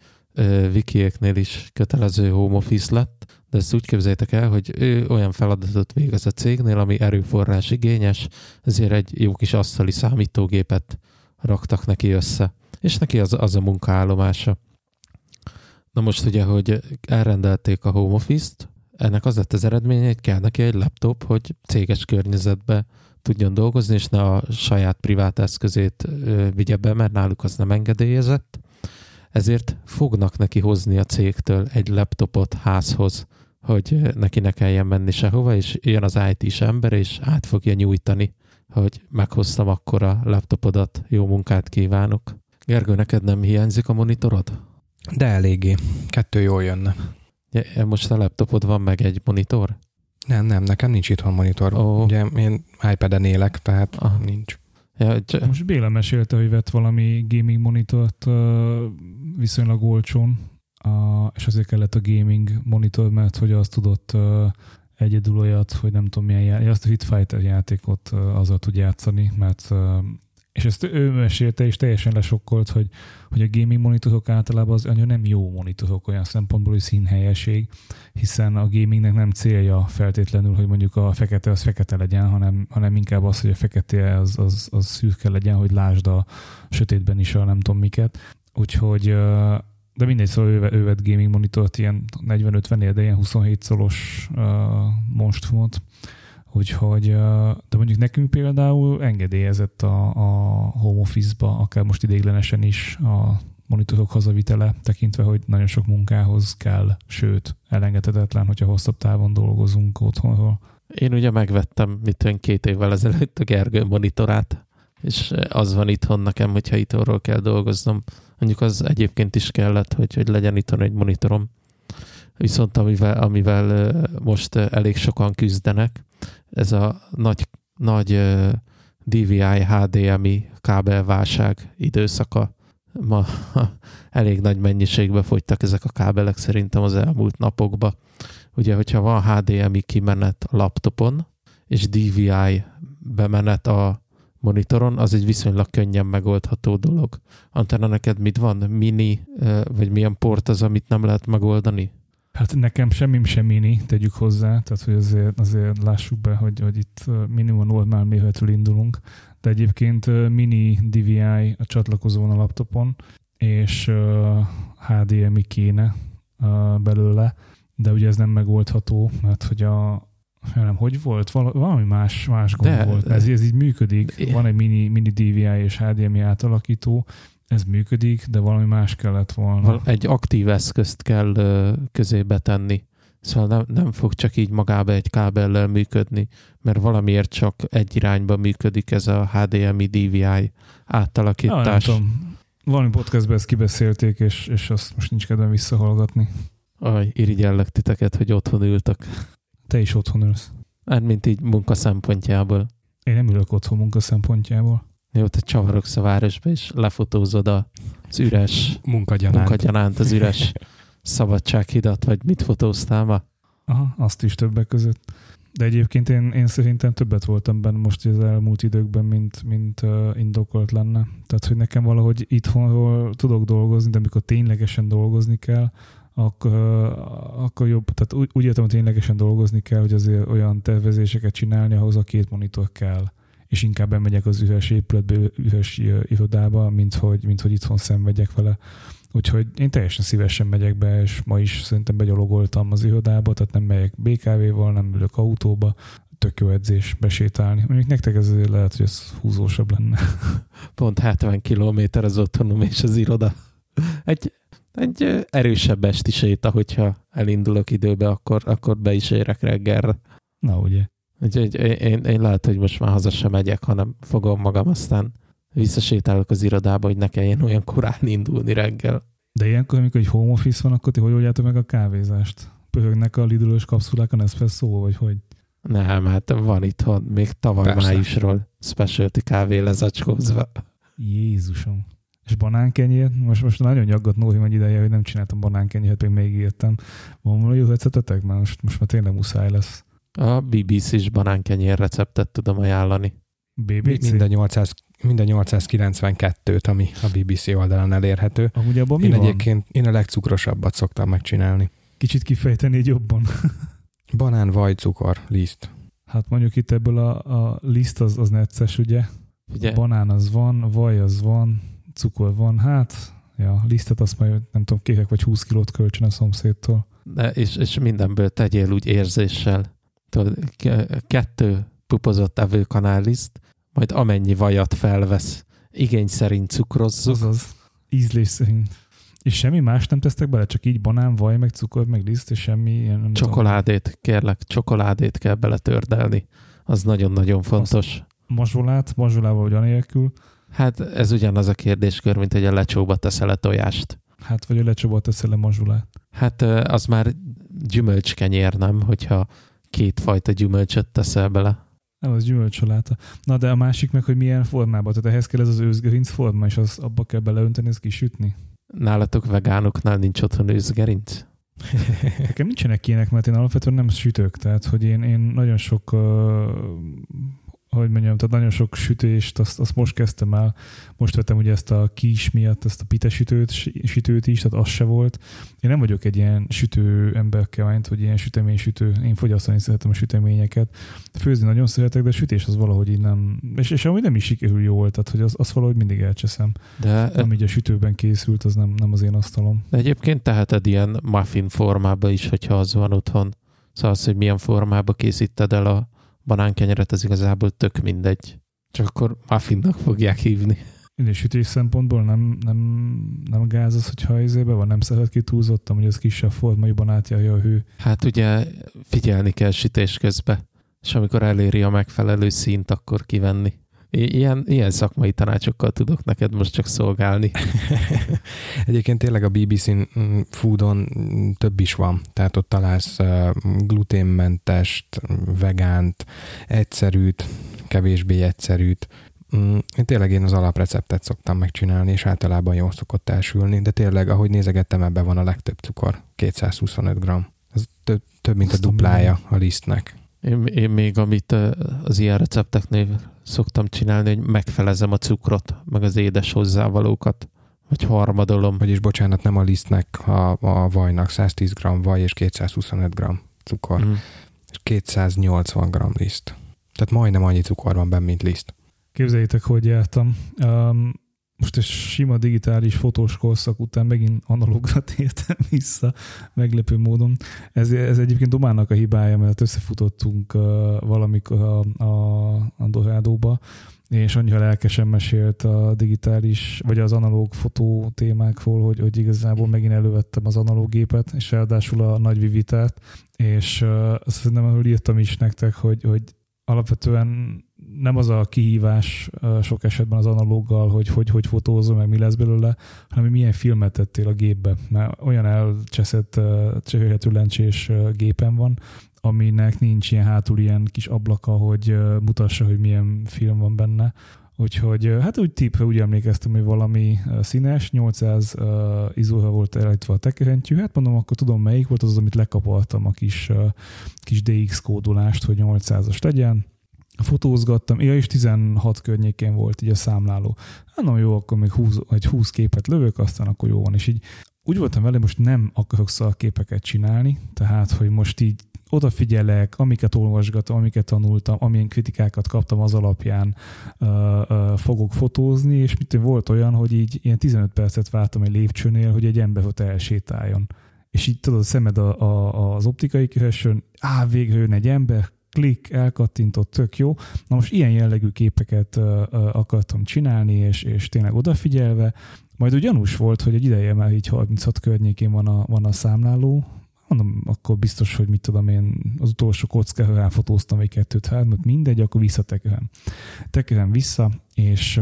Wikieknél is kötelező home office lett, de ezt úgy képzeljétek el, hogy ő olyan feladatot végez a cégnél, ami erőforrás igényes, ezért egy jó kis asztali számítógépet raktak neki össze, és neki az, az a munkaállomása. Na most ugye, hogy elrendelték a home office-t, ennek az lett az eredménye, hogy kell neki egy laptop, hogy céges környezetbe tudjon dolgozni, és ne a saját privát eszközét vigye be, mert náluk az nem engedélyezett. Ezért fognak neki hozni a cégtől egy laptopot házhoz, hogy neki ne kelljen menni sehova, és jön az IT-s ember, és át fogja nyújtani, hogy meghoztam akkor a laptopodat, jó munkát kívánok. Gergő, neked nem hiányzik a monitorod? De eléggé. Kettő jól jönne. Ja, most a laptopod van meg egy monitor? Nem, nem, nekem nincs itthon monitor. Oh. Ugye én iPad-en élek, tehát Aha. nincs. Ja, c- Most Béla mesélte, hogy vett valami gaming monitort uh, viszonylag olcsón, és azért kellett a gaming monitor, mert hogy azt tudott egyedül olyat, hogy nem tudom milyen játék, azt a Hit Fighter játékot azzal tud játszani, mert és ezt ő mesélte, és teljesen lesokkolt, hogy, hogy a gaming monitorok általában az annyira nem jó monitorok olyan szempontból, hogy színhelyeség, hiszen a gamingnek nem célja feltétlenül, hogy mondjuk a fekete az fekete legyen, hanem, hanem inkább az, hogy a fekete az, az, az szürke legyen, hogy lásd a sötétben is a nem tudom miket. Úgyhogy de mindegy, szóval ő, ő vett gaming monitort, ilyen 40-50 de ilyen 27 szolos uh, monstrumot, Úgyhogy, de mondjuk nekünk például engedélyezett a, a home office-ba, akár most ideiglenesen is a monitorok hazavitele, tekintve, hogy nagyon sok munkához kell, sőt, elengedhetetlen, hogyha hosszabb távon dolgozunk otthonról. Én ugye megvettem, mit két évvel ezelőtt a Gergő monitorát, és az van itthon nekem, hogyha itthonról kell dolgoznom. Mondjuk az egyébként is kellett, hogy, hogy legyen itthon egy monitorom. Viszont amivel, amivel most elég sokan küzdenek, ez a nagy, nagy DVI HDMI kábelválság időszaka. Ma [laughs] elég nagy mennyiségbe fogytak ezek a kábelek szerintem az elmúlt napokban. Ugye, hogyha van HDMI kimenet a laptopon, és DVI bemenet a monitoron, az egy viszonylag könnyen megoldható dolog. Antenna, neked mit van? Mini, vagy milyen port az, amit nem lehet megoldani? Hát nekem semmim sem mini, tegyük hozzá, tehát hogy azért, azért lássuk be, hogy, hogy itt minimum normál méretről indulunk, de egyébként mini DVI a csatlakozón a laptopon, és HDMI kéne belőle, de ugye ez nem megoldható, mert hogy a nem, hogy volt? Valami más, más gond de, volt. Ez, ez így működik. Van egy mini, mini DVI és HDMI átalakító, ez működik, de valami más kellett volna. Egy aktív eszközt kell közébe tenni. Szóval nem, nem fog csak így magába egy kábellel működni, mert valamiért csak egy irányba működik ez a HDMI DVI átalakítás. Ja, nem tudom. Valami podcastben ezt kibeszélték, és, és azt most nincs kedvem visszahallgatni. Aj, irigyellek titeket, hogy otthon ültök. Te is otthon ülsz. Hát, mint így munka szempontjából. Én nem ülök otthon munka szempontjából. Jó, te csavarogsz a városba, és lefotózod az üres munkagyanánt, munkagyanánt az üres [laughs] szabadsághidat, vagy mit fotóztál ma? Aha, azt is többek között. De egyébként én, én szerintem többet voltam benne most az elmúlt időkben, mint, mint uh, indokolt lenne. Tehát, hogy nekem valahogy itthonról tudok dolgozni, de amikor ténylegesen dolgozni kell, akkor, akkor jobb, tehát úgy, úgy értem, hogy ténylegesen dolgozni kell, hogy azért olyan tervezéseket csinálni, ahhoz a két monitor kell és inkább bemegyek az üres épületbe, üres irodába, mint hogy, mint hogy itthon szenvedjek vele. Úgyhogy én teljesen szívesen megyek be, és ma is szerintem begyalogoltam az irodába, tehát nem megyek BKV-val, nem ülök autóba, tök jó edzés besétálni. Mondjuk nektek ez lehet, hogy ez húzósabb lenne. Pont 70 kilométer az otthonom és az iroda. Egy, egy erősebb esti séta, hogyha elindulok időbe, akkor, akkor be is érek reggelre. Na ugye. Úgyhogy én, én, én lehet, hogy most már haza sem megyek, hanem fogom magam, aztán visszasétálok az irodába, hogy ne kelljen olyan korán indulni reggel. De ilyenkor, amikor egy home office van, akkor ti hogy oldjátok meg a kávézást? Pörögnek a lidülős kapszulák a Nespresso, vagy hogy? Nem, hát van itthon, még tavaly Persze. májusról specialty kávé lezacskózva. Jézusom. És banánkenyér? Most, most nagyon nyaggat Nóri egy ideje, hogy nem csináltam banánkenyért, még még írtam. Van valami jó recetetek? Mert most, most már tényleg muszáj lesz. A BBC-s banánkenyér receptet tudom ajánlani. BBC? Minden 800, minden 892-t, ami a BBC oldalán elérhető. Amúgy abban mi én van? egyébként én a legcukrosabbat szoktam megcsinálni. Kicsit kifejteni egy jobban. [laughs] Banán, vaj, cukor, liszt. Hát mondjuk itt ebből a, a liszt az, az necces, ugye? ugye? Banán az van, vaj az van, cukor van, hát ja, lisztet azt majd nem tudom, kérek vagy 20 kilót kölcsön a szomszédtól. De és, és mindenből tegyél úgy érzéssel tudod, kettő pupozott evőkanáliszt, majd amennyi vajat felvesz, igény szerint cukrozzuk. Azaz, ízlés szerint. És semmi más nem tesztek bele, csak így banán, vaj, meg cukor, meg liszt, és semmi ilyen nem Csokoládét, tudom. kérlek, csokoládét kell beletördelni. Az nagyon-nagyon fontos. Azt mazsolát, mazsolával vagy anélkül. Hát ez ugyanaz a kérdéskör, mint hogy a lecsóba teszel-e tojást. Hát, vagy a lecsóba teszel-e mazsolát. Hát az már gyümölcskenyér, nem? Hogyha két fajta gyümölcsöt teszel bele. Nem, az gyümölcsoláta. Na, de a másik meg, hogy milyen formában. Tehát ehhez kell ez az őzgerinc forma, és az abba kell beleönteni, ezt kisütni. Nálatok vegánoknál nincs otthon őzgerinc? [laughs] Nekem nincsenek ilyenek, mert én alapvetően nem sütök, tehát hogy én, én nagyon sok uh, hogy mondjam, tehát nagyon sok sütést, azt, azt most kezdtem el. Most vettem ugye ezt a kis miatt, ezt a pite sütőt, sütőt is, tehát az se volt. Én nem vagyok egy ilyen sütő emberkeványt, hogy ilyen süteménysütő. Én fogyasztani szeretem a süteményeket. Főzni nagyon szeretek, de a sütés az valahogy így nem, és, és amúgy nem is sikerül jól, tehát hogy az, az valahogy mindig elcseszem. De, Ami így a sütőben készült, az nem, nem az én asztalom. De egyébként teheted ilyen muffin formába is, hogyha az van otthon. Szóval az, hogy milyen formába készíted el a banánkenyeret, az igazából tök mindegy. Csak akkor muffinnak fogják hívni. Én sütés szempontból nem, nem, nem gáz az, hogyha izébe van, nem szeret ki túlzottam, hogy az kisebb formaiban átjárja a hő. Hát ugye figyelni kell sütés közben, és amikor eléri a megfelelő szint, akkor kivenni. Ilyen, ilyen szakmai tanácsokkal tudok neked most csak szolgálni. [laughs] Egyébként tényleg a BBC-n mm, foodon több is van, tehát ott találsz gluténmentest, vegánt, egyszerűt, kevésbé egyszerűt. Mm, én tényleg én az alapreceptet szoktam megcsinálni, és általában jól szokott elsülni, de tényleg, ahogy nézegettem, ebben van a legtöbb cukor, 225 g. Ez több, több mint a duplája a lisztnek. Én, én még amit az ilyen recepteknél szoktam csinálni, hogy megfelezem a cukrot, meg az édes hozzávalókat, vagy harmadolom. Vagyis bocsánat, nem a lisztnek, a, a vajnak 110 g vaj és 225 g cukor, mm. és 280 g liszt. Tehát majdnem annyi cukor van benne, mint liszt. Képzeljétek, hogy jártam. Um, most egy sima digitális fotós korszak után megint analogra [laughs] tértem vissza, meglepő módon. Ez, ez egyébként Domának a hibája, mert összefutottunk uh, valamikor a, a, a Dorádóba, és annyira lelkesen mesélt a digitális, vagy az analóg fotó témákról, hogy, hogy igazából megint elővettem az analóg gépet, és ráadásul a nagy vivitát, és uh, azt hiszem, hogy írtam is nektek, hogy, hogy alapvetően nem az a kihívás sok esetben az analóggal, hogy hogy, hogy fotózol, meg mi lesz belőle, hanem hogy milyen filmet tettél a gépbe. Mert olyan elcseszett csehélhető lencsés gépen van, aminek nincs ilyen hátul ilyen kis ablaka, hogy mutassa, hogy milyen film van benne. Úgyhogy hát úgy tippre úgy emlékeztem, hogy valami színes, 800 uh, izóra volt elejtve a tekerentyű, hát mondom, akkor tudom melyik volt az, amit lekapaltam a kis, uh, kis DX kódolást, hogy 800-as legyen, fotózgattam, ja, és 16 környékén volt így a számláló. Hát na jó, akkor még 20, egy 20 képet lövök, aztán akkor jó van, és így úgy voltam vele, most nem akarok képeket csinálni, tehát, hogy most így odafigyelek, amiket olvasgatom, amiket tanultam, amilyen kritikákat kaptam az alapján uh, uh, fogok fotózni, és mit volt olyan, hogy így ilyen 15 percet vártam egy lépcsőnél, hogy egy ember ott elsétáljon. És így tudod, a szemed a, a, az optikai kihessön, á, végre jön egy ember, klik, elkattintott, tök jó. Na most ilyen jellegű képeket uh, akartam csinálni, és, és tényleg odafigyelve, majd úgy gyanús volt, hogy egy ideje már így 36 környékén van a, van a számláló, mondom, akkor biztos, hogy mit tudom én, az utolsó kockára ráfotóztam egy kettőt, hármat, mindegy, akkor visszatekerem. Tekerem vissza, és,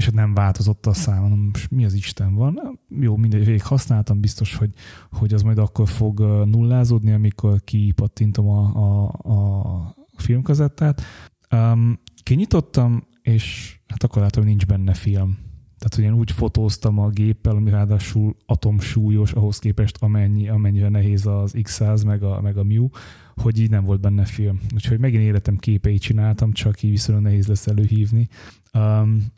és hát nem változott a szám, mondom, mi az Isten van? Jó, mindegy, végig használtam, biztos, hogy, hogy az majd akkor fog nullázódni, amikor kipattintom a, a, a filmkazettát. Um, kinyitottam, és hát akkor látom, hogy nincs benne film tehát, hogy én úgy fotóztam a géppel, ami ráadásul atomsúlyos ahhoz képest, amennyi, amennyire nehéz az X100 meg a, meg a Mew, hogy így nem volt benne film. Úgyhogy megint életem képeit csináltam, csak így viszonylag nehéz lesz előhívni. Um,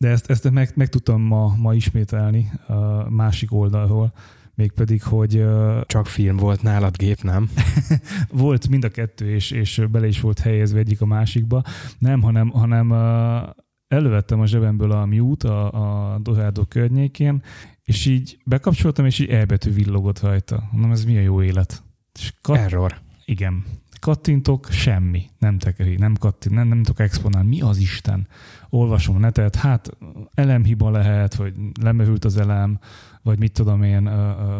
de ezt, ezt meg, meg tudtam ma, ma ismételni a másik oldalról, mégpedig, hogy... Uh, Csak film volt nálad gép, nem? [laughs] volt mind a kettő, és, és bele is volt helyezve egyik a másikba. Nem, hanem, hanem uh, elővettem a zsebemből a mute a, a Dorado környékén, és így bekapcsoltam, és így elbetű villogott rajta. Mondom, ez mi a jó élet? És kat- Error. Igen. Kattintok, semmi. Nem tekeri, nem kattint, nem, nem tudok exponálni. Mi az Isten? Olvasom a netet, hát elemhiba lehet, vagy lemevült az elem, vagy mit tudom én,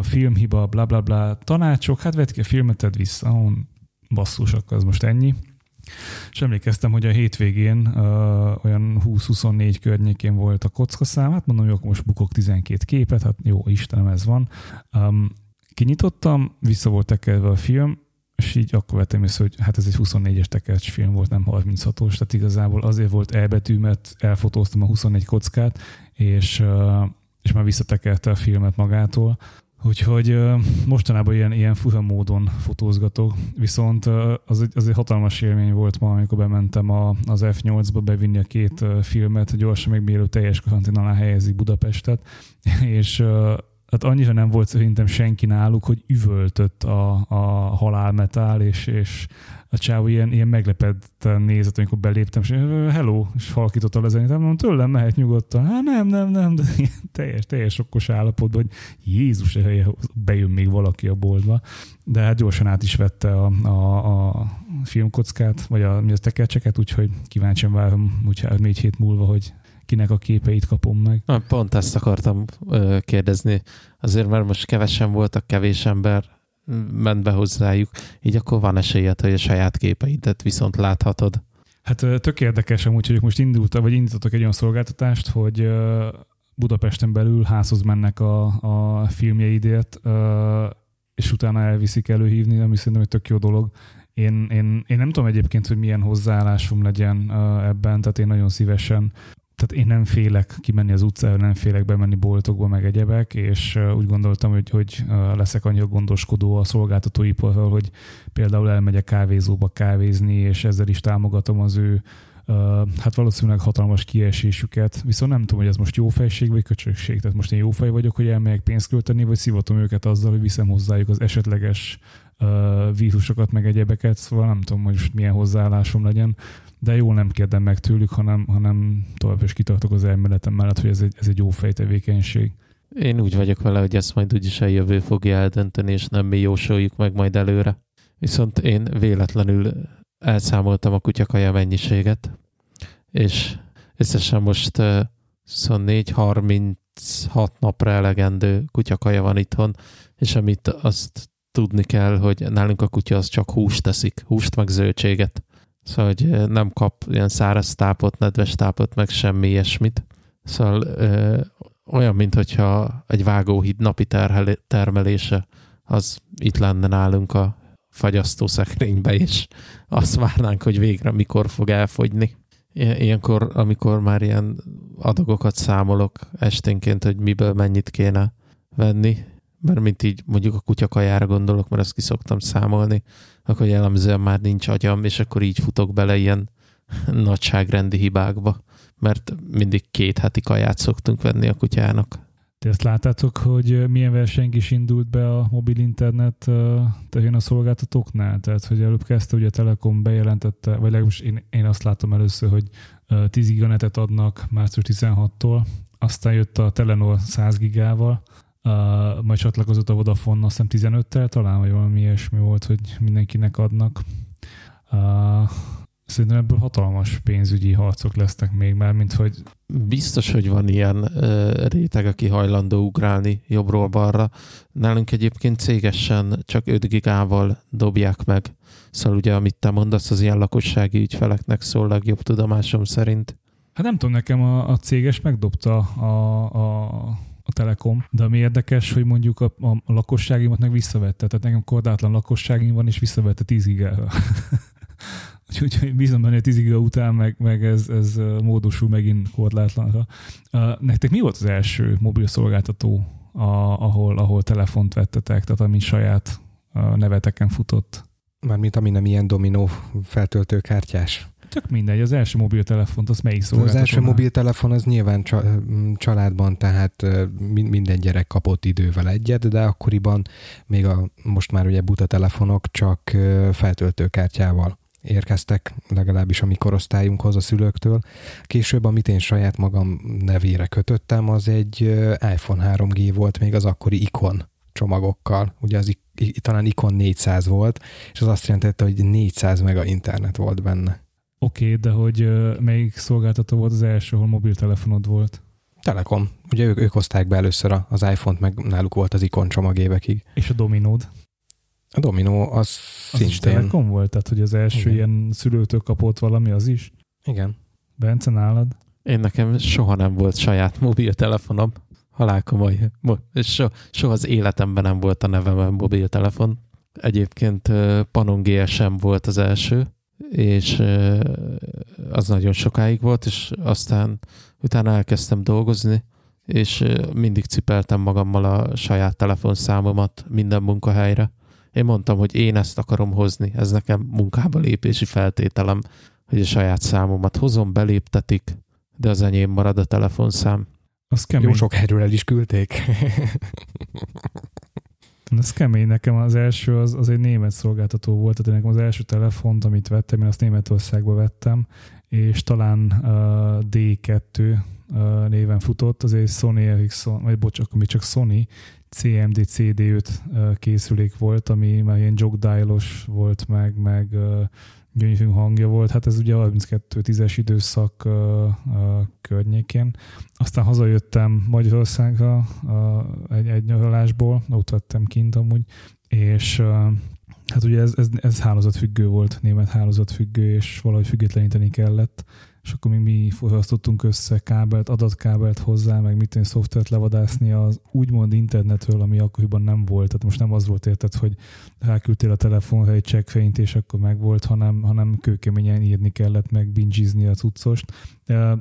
filmhiba, bla bla bla. Tanácsok, hát vedd ki a filmet, vissza. On, basszus, akkor az most ennyi. És emlékeztem, hogy a hétvégén uh, olyan 20-24 környékén volt a kockaszám, hát mondom, hogy akkor most bukok 12 képet, hát jó, Istenem, ez van. Um, kinyitottam, vissza volt tekerve a film, és így akkor vettem észre, hogy hát ez egy 24-es tekercs film volt, nem 36-os, tehát igazából azért volt elbetű, mert elfotóztam a 24 kockát, és, és már visszatekerte a filmet magától. Úgyhogy mostanában ilyen, ilyen fura módon fotózgatok, viszont az egy, az egy hatalmas élmény volt ma, amikor bementem a, az F8-ba bevinni a két filmet, gyorsan még mielőtt teljes karantén alá helyezik Budapestet, [laughs] és tehát annyira nem volt szerintem senki náluk, hogy üvöltött a, a halálmetál, és, és a csávó ilyen, ilyen meglepetten nézett, amikor beléptem, és hello, és halkította le zenét, mondom, tőlem mehet nyugodtan. Hát nem, nem, nem, de ilyen teljes, teljes sokkos állapotban, hogy Jézus, bejön még valaki a boltba. De hát gyorsan át is vette a, a, a filmkockát, vagy a, mi az tekercseket, úgyhogy kíváncsian várom, úgyhogy négy hét múlva, hogy kinek a képeit kapom meg. Na, pont ezt akartam ö, kérdezni. Azért, mert most kevesen voltak, kevés ember ment be hozzájuk, így akkor van esélyed, hogy a saját képeidet viszont láthatod. Hát tök érdekes amúgy, hogy most indultak, vagy indítottak egy olyan szolgáltatást, hogy Budapesten belül házhoz mennek a, a filmjeidért, és utána elviszik előhívni, ami szerintem egy tök jó dolog. Én, én, én nem tudom egyébként, hogy milyen hozzáállásom legyen ebben, tehát én nagyon szívesen tehát én nem félek kimenni az utcára, nem félek bemenni boltokba, meg egyebek, és úgy gondoltam, hogy, hogy leszek annyira gondoskodó a szolgáltatóiparral, hogy például elmegyek kávézóba kávézni, és ezzel is támogatom az ő hát valószínűleg hatalmas kiesésüket, viszont nem tudom, hogy ez most jó fejség vagy köcsökség. Tehát most én jó fej vagyok, hogy elmegyek pénzt költeni, vagy szivatom őket azzal, hogy viszem hozzájuk az esetleges vírusokat, meg egyebeket, szóval nem tudom, hogy most milyen hozzáállásom legyen de jól nem kérdem meg tőlük, hanem, hanem tovább is kitartok az elméletem mellett, hogy ez egy, ez egy jó fejtevékenység. Én úgy vagyok vele, hogy ezt majd úgyis a jövő fogja eldönteni, és nem mi jósoljuk meg majd előre. Viszont én véletlenül elszámoltam a kutyakaja mennyiséget, és összesen most 24-36 napra elegendő kutyakaja van itthon, és amit azt tudni kell, hogy nálunk a kutya az csak húst teszik, húst meg zöldséget. Szóval, hogy nem kap ilyen száraz tápot, nedves tápot, meg semmi ilyesmit. Szóval ö, olyan, mint hogyha egy vágóhíd napi termelése az itt lenne nálunk a fagyasztószekrénybe, és azt várnánk, hogy végre mikor fog elfogyni. Ilyenkor, amikor már ilyen adagokat számolok esténként, hogy miből mennyit kéne venni, mert mint így mondjuk a kutyakajára gondolok, mert azt ki szoktam számolni, akkor jellemzően már nincs agyam, és akkor így futok bele ilyen [laughs] nagyságrendi hibákba, mert mindig két heti kaját szoktunk venni a kutyának. Ti ezt láttátok, hogy milyen verseny is indult be a mobil internet terén a szolgáltatóknál? Tehát, hogy előbb kezdte, ugye a Telekom bejelentette, vagy legalábbis én, én azt látom először, hogy 10 giganetet adnak március 16-tól, aztán jött a Telenor 100 gigával, Uh, majd csatlakozott a Vodafone, azt hiszem 15-tel talán, vagy valami ilyesmi volt, hogy mindenkinek adnak. Uh, szerintem ebből hatalmas pénzügyi harcok lesznek még már, mint hogy... Biztos, hogy van ilyen uh, réteg, aki hajlandó ugrálni jobbról balra. Nálunk egyébként cégesen csak 5 gigával dobják meg. Szóval ugye, amit te mondasz, az ilyen lakossági ügyfeleknek szól legjobb tudomásom szerint. Hát nem tudom, nekem a, a céges megdobta a, a a Telekom, de ami érdekes, hogy mondjuk a, a, lakosságimat meg visszavette, tehát nekem kordátlan lakosságim van, és visszavette 10 gigára. [laughs] Úgyhogy bízom benne, hogy 10 giga után meg, meg ez, ez módosul megint korlátlanra. Nektek mi volt az első mobil szolgáltató, a, ahol, ahol telefont vettetek, tehát ami saját neveteken futott? Mármint ami nem ilyen dominó feltöltőkártyás. Tök mindegy, az első mobiltelefont, az melyik szolgáltató? Az első mobiltelefon az nyilván családban, tehát minden gyerek kapott idővel egyet, de akkoriban még a most már ugye buta telefonok csak feltöltőkártyával érkeztek, legalábbis a mi korosztályunkhoz a szülőktől. Később, amit én saját magam nevére kötöttem, az egy iPhone 3G volt, még az akkori ikon csomagokkal. Ugye az talán Icon 400 volt, és az azt jelentette, hogy 400 mega internet volt benne. Oké, okay, de hogy melyik szolgáltató volt az első, ahol mobiltelefonod volt? Telekom. Ugye ők, ők hozták be először az iPhone-t, meg náluk volt az Icon csomag évekig. És a Dominód? A Domino az, az szintén... is Telekom volt? Tehát, hogy az első Igen. ilyen szülőtől kapott valami, az is? Igen. Bence, nálad? Én nekem soha nem volt saját mobiltelefonom. Halál komoly. So, soha az életemben nem volt a nevemben mobiltelefon. Egyébként Panon GSM volt az első, és az nagyon sokáig volt, és aztán utána elkezdtem dolgozni, és mindig cipeltem magammal a saját telefonszámomat minden munkahelyre. Én mondtam, hogy én ezt akarom hozni, ez nekem munkába lépési feltételem, hogy a saját számomat hozom, beléptetik, de az enyém marad a telefonszám. Az kemény. Jó sok helyről el is küldték. [laughs] Ez kemény. Nekem az első az, az egy német szolgáltató volt, tehát nekem az első telefont, amit vettem, én azt Németországba vettem, és talán uh, D2 uh, néven futott, az egy Sony Ericsson, vagy bocs, akkor még csak Sony CMD CD5 uh, készülék volt, ami már ilyen jogdialos volt, meg, meg uh, gyönyörű hangja volt, hát ez ugye a 32-10-es időszak uh, uh, környékén. Aztán hazajöttem Magyarországra uh, egy, egy nyaralásból, ott vettem kint amúgy, és uh, hát ugye ez, ez, ez hálózatfüggő volt, német hálózatfüggő, és valahogy függetleníteni kellett és akkor még mi forrasztottunk össze kábelt, adatkábelt hozzá, meg mit szoftvert levadászni az úgymond internetről, ami akkoriban nem volt. Tehát most nem az volt érted, hogy ráküldtél a telefonra egy csekkfeint, és akkor megvolt, hanem, hanem kőkeményen írni kellett, meg bingizni a cuccost.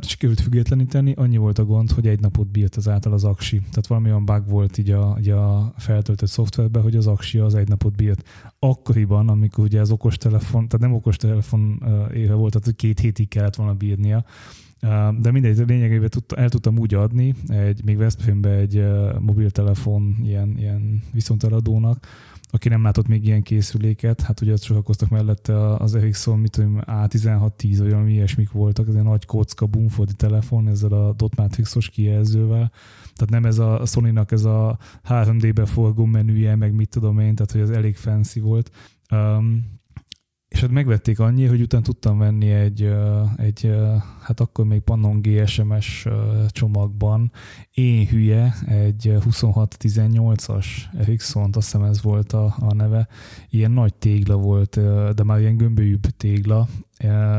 Sikerült függetleníteni, annyi volt a gond, hogy egy napot bírt az által az aksi. Tehát valami olyan bug volt így a, így a feltöltött szoftverben, hogy az aksi az egy napot bírt. Akkoriban, amikor ugye az okostelefon, tehát nem okostelefon éve volt, tehát két hétig kellett volna bírnia, de mindegy, lényegében el tudtam úgy adni, egy, még Veszprémbe egy mobiltelefon ilyen, ilyen viszonteladónak, aki nem látott még ilyen készüléket, hát ugye sokakoztak mellette az Ericsson, mit tudom, A1610, vagy valami ilyesmik voltak, ez egy nagy kocka bumfodi telefon ezzel a dot matrixos kijelzővel, tehát nem ez a Sony-nak ez a 3D-be forgó menüje, meg mit tudom én, tehát hogy ez elég fancy volt. Um, és hát megvették annyi, hogy utána tudtam venni egy, egy hát akkor még Pannon GSMS csomagban, én hülye, egy 2618-as Ericsson, azt hiszem ez volt a, a neve, ilyen nagy tégla volt, de már ilyen gömbölyűbb tégla,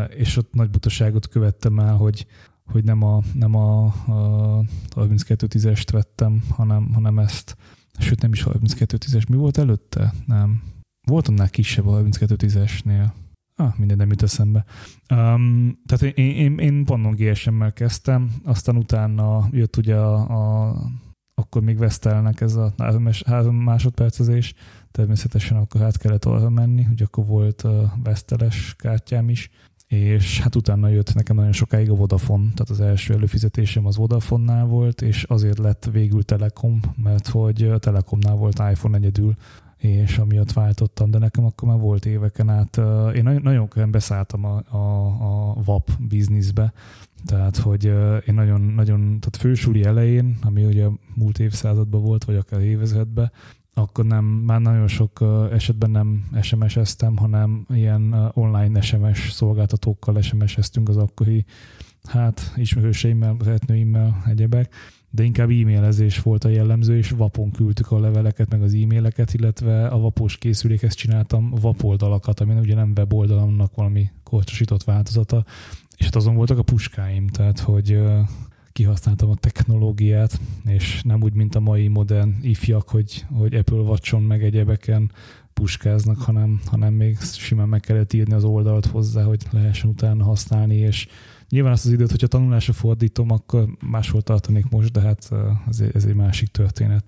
és ott nagy butaságot követtem el, hogy hogy nem a, nem a, a 3210-est vettem, hanem, hanem ezt, sőt nem is 3210-es, mi volt előtte? Nem, volt annál kisebb a 3210-esnél. Ah, minden nem jut eszembe. Um, tehát én, én, én Pannon GSM-mel kezdtem, aztán utána jött ugye a, a akkor még Vestelnek ez a három másodpercezés, természetesen akkor hát kellett arra menni, hogy akkor volt a Vesteles kártyám is, és hát utána jött nekem nagyon sokáig a Vodafone, tehát az első előfizetésem az Vodafone-nál volt, és azért lett végül Telekom, mert hogy a Telekomnál volt iPhone egyedül, és amiatt váltottam, de nekem akkor már volt éveken át, én nagyon, nagyon könnyen beszálltam a, a, a VAP bizniszbe, tehát, hogy én nagyon, nagyon, tehát fősuli elején, ami ugye múlt évszázadban volt, vagy akár évezredben, akkor nem, már nagyon sok esetben nem SMS-eztem, hanem ilyen online SMS szolgáltatókkal SMS-eztünk az akkori hát ismerőseimmel, szeretnőimmel, egyebek de inkább e-mailezés volt a jellemző, és vapon küldtük a leveleket, meg az e-maileket, illetve a vapos készülékhez csináltam vapoldalakat, ami ugye nem weboldalamnak valami korcsosított változata, és hát azon voltak a puskáim, tehát hogy kihasználtam a technológiát, és nem úgy, mint a mai modern ifjak, hogy, hogy Apple Watch-on meg egyebeken puskáznak, hanem, hanem még simán meg kellett írni az oldalt hozzá, hogy lehessen utána használni, és Nyilván azt az időt, hogyha tanulásra fordítom, akkor máshol tartanék most, de hát ez egy, ez egy másik történet.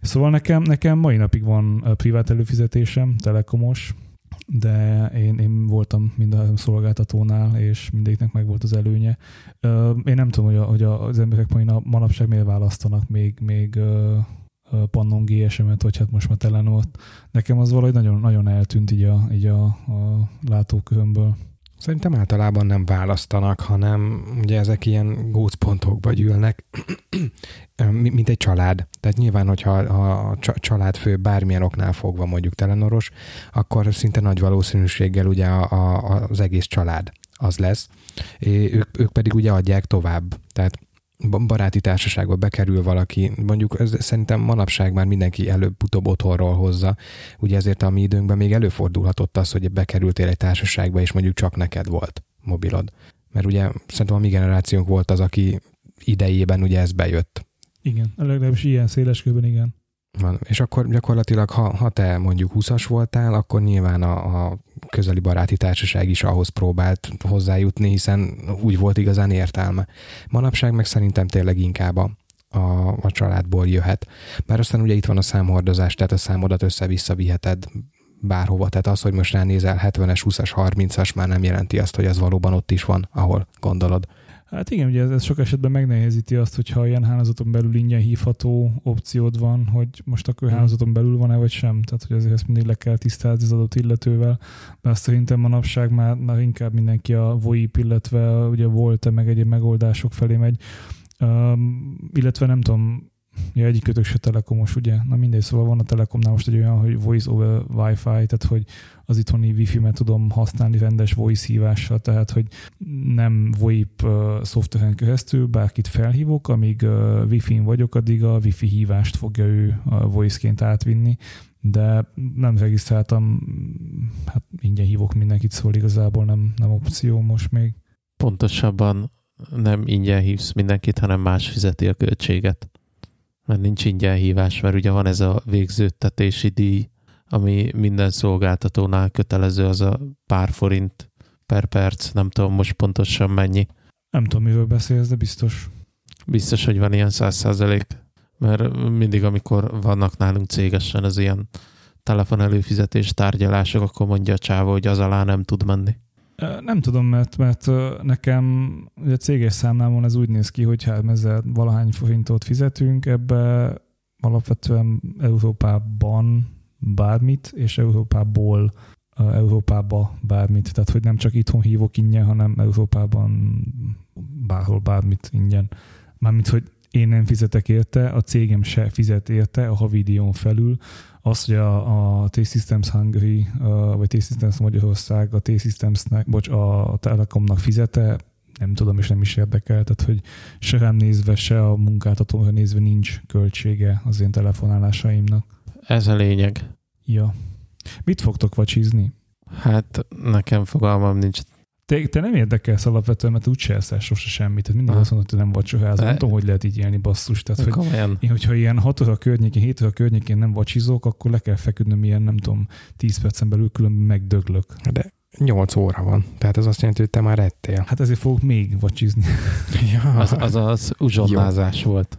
Szóval nekem, nekem mai napig van privát előfizetésem, telekomos, de én, én voltam mind a szolgáltatónál, és mindegyiknek meg volt az előnye. Én nem tudom, hogy, a, hogy az emberek mai nap, manapság miért választanak még, még Pannon GSM-et, vagy hát most már Telenort. Nekem az valahogy nagyon, nagyon eltűnt így a, így a, a látókörömből. Szerintem általában nem választanak, hanem ugye ezek ilyen gócpontokba gyűlnek, mint egy család. Tehát nyilván, hogyha a családfő bármilyen oknál fogva mondjuk telenoros, akkor szinte nagy valószínűséggel ugye a, az egész család az lesz. Ők, ők pedig ugye adják tovább. Tehát baráti társaságba bekerül valaki, mondjuk ez, szerintem manapság már mindenki előbb-utóbb otthonról hozza, ugye ezért a mi időnkben még előfordulhatott az, hogy bekerültél egy társaságba, és mondjuk csak neked volt mobilod. Mert ugye szerintem a mi generációnk volt az, aki idejében ugye ez bejött. Igen, legalábbis ilyen széles körben igen. Van. És akkor gyakorlatilag, ha, ha te mondjuk 20-as voltál, akkor nyilván a, a közeli baráti társaság is ahhoz próbált hozzájutni, hiszen úgy volt igazán értelme. Manapság meg szerintem tényleg inkább a, a, a családból jöhet. Bár aztán ugye itt van a számhordozás, tehát a számodat össze-vissza viheted bárhova. Tehát az, hogy most ránézel 70-es, 20-as, 30-as már nem jelenti azt, hogy az valóban ott is van, ahol gondolod. Hát igen, ugye ez, ez sok esetben megnehezíti azt, hogyha ilyen hálózaton belül ingyen hívható opciód van, hogy most akkor hmm. hálózaton belül van-e vagy sem. Tehát, hogy azért ezt mindig le kell tisztázni az adott illetővel. De azt szerintem manapság már, már inkább mindenki a VoIP, illetve ugye volt-e meg egyéb megoldások felé megy. Um, illetve nem tudom, Ja, egyik kötök se telekomos, ugye? Na mindegy, szóval van a telekomnál most egy olyan, hogy voice over wifi, tehát hogy az itthoni wifi-met tudom használni rendes voice hívással, tehát hogy nem VoIP uh, szoftveren keresztül bárkit felhívok, amíg uh, wifi-n vagyok, addig a wifi hívást fogja ő uh, voice-ként átvinni, de nem regisztráltam, hát ingyen hívok mindenkit, szóval igazából nem, nem opció most még. Pontosabban nem ingyen hívsz mindenkit, hanem más fizeti a költséget mert nincs ingyen hívás, mert ugye van ez a végződtetési díj, ami minden szolgáltatónál kötelező, az a pár forint per perc, nem tudom most pontosan mennyi. Nem tudom, miről beszélsz, de biztos. Biztos, hogy van ilyen száz százalék, mert mindig, amikor vannak nálunk cégesen az ilyen telefon előfizetés tárgyalások, akkor mondja a csáva, hogy az alá nem tud menni. Nem tudom, mert, mert nekem ugye céges számlámon ez úgy néz ki, hogy hát ezzel valahány forintot fizetünk, ebbe alapvetően Európában bármit, és Európából Európába bármit. Tehát, hogy nem csak itthon hívok ingyen, hanem Európában bárhol bármit ingyen. Mármint, hogy én nem fizetek érte, a cégem se fizet érte a havidíjon felül, az, hogy a, a T-Systems Hungary, vagy T-Systems Magyarország a T-Systemsnek, bocs, a Telekomnak fizete, nem tudom, és nem is érdekel, tehát hogy se rám nézve, se a munkáltatóra nézve nincs költsége az én telefonálásaimnak. Ez a lényeg. Ja. Mit fogtok vacsizni? Hát nekem fogalmam nincs te, te nem érdekelsz alapvetően, mert úgyse eszel sose semmit. Tehát mindig azt mondod, hogy nem vagy soházol. Nem tudom, hogy lehet így élni basszus. Tehát, hogy én, hogyha ilyen 6 óra környékén, 7 óra környékén nem vacsizok, akkor le kell feküdnöm ilyen, nem tudom, 10 percen belül különben megdöglök. De 8 óra van. Tehát ez azt jelenti, hogy te már ettél. Hát ezért fogok még vacsizni. ja. Az az, az uzsonnázás volt.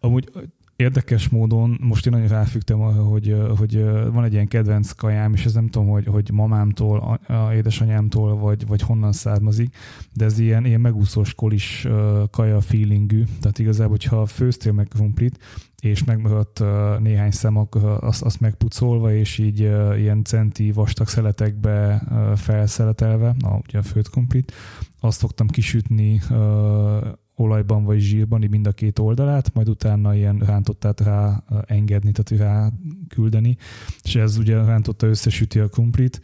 Amúgy érdekes módon most én nagyon ráfügtem hogy, hogy van egy ilyen kedvenc kajám, és ez nem tudom, hogy, hogy mamámtól, a, a édesanyámtól, vagy, vagy honnan származik, de ez ilyen, ilyen megúszós kolis kaja feelingű, tehát igazából, hogyha főztél meg krumplit, és megmaradt néhány szem, akkor azt, azt megpucolva, és így ilyen centi vastag szeletekbe felszeletelve, na, ugye a főtt krumplit, azt szoktam kisütni olajban vagy zsírban, mind a két oldalát, majd utána ilyen rántottát rá engedni, tehát rá küldeni, és ez ugye rántotta összesüti a krumplit,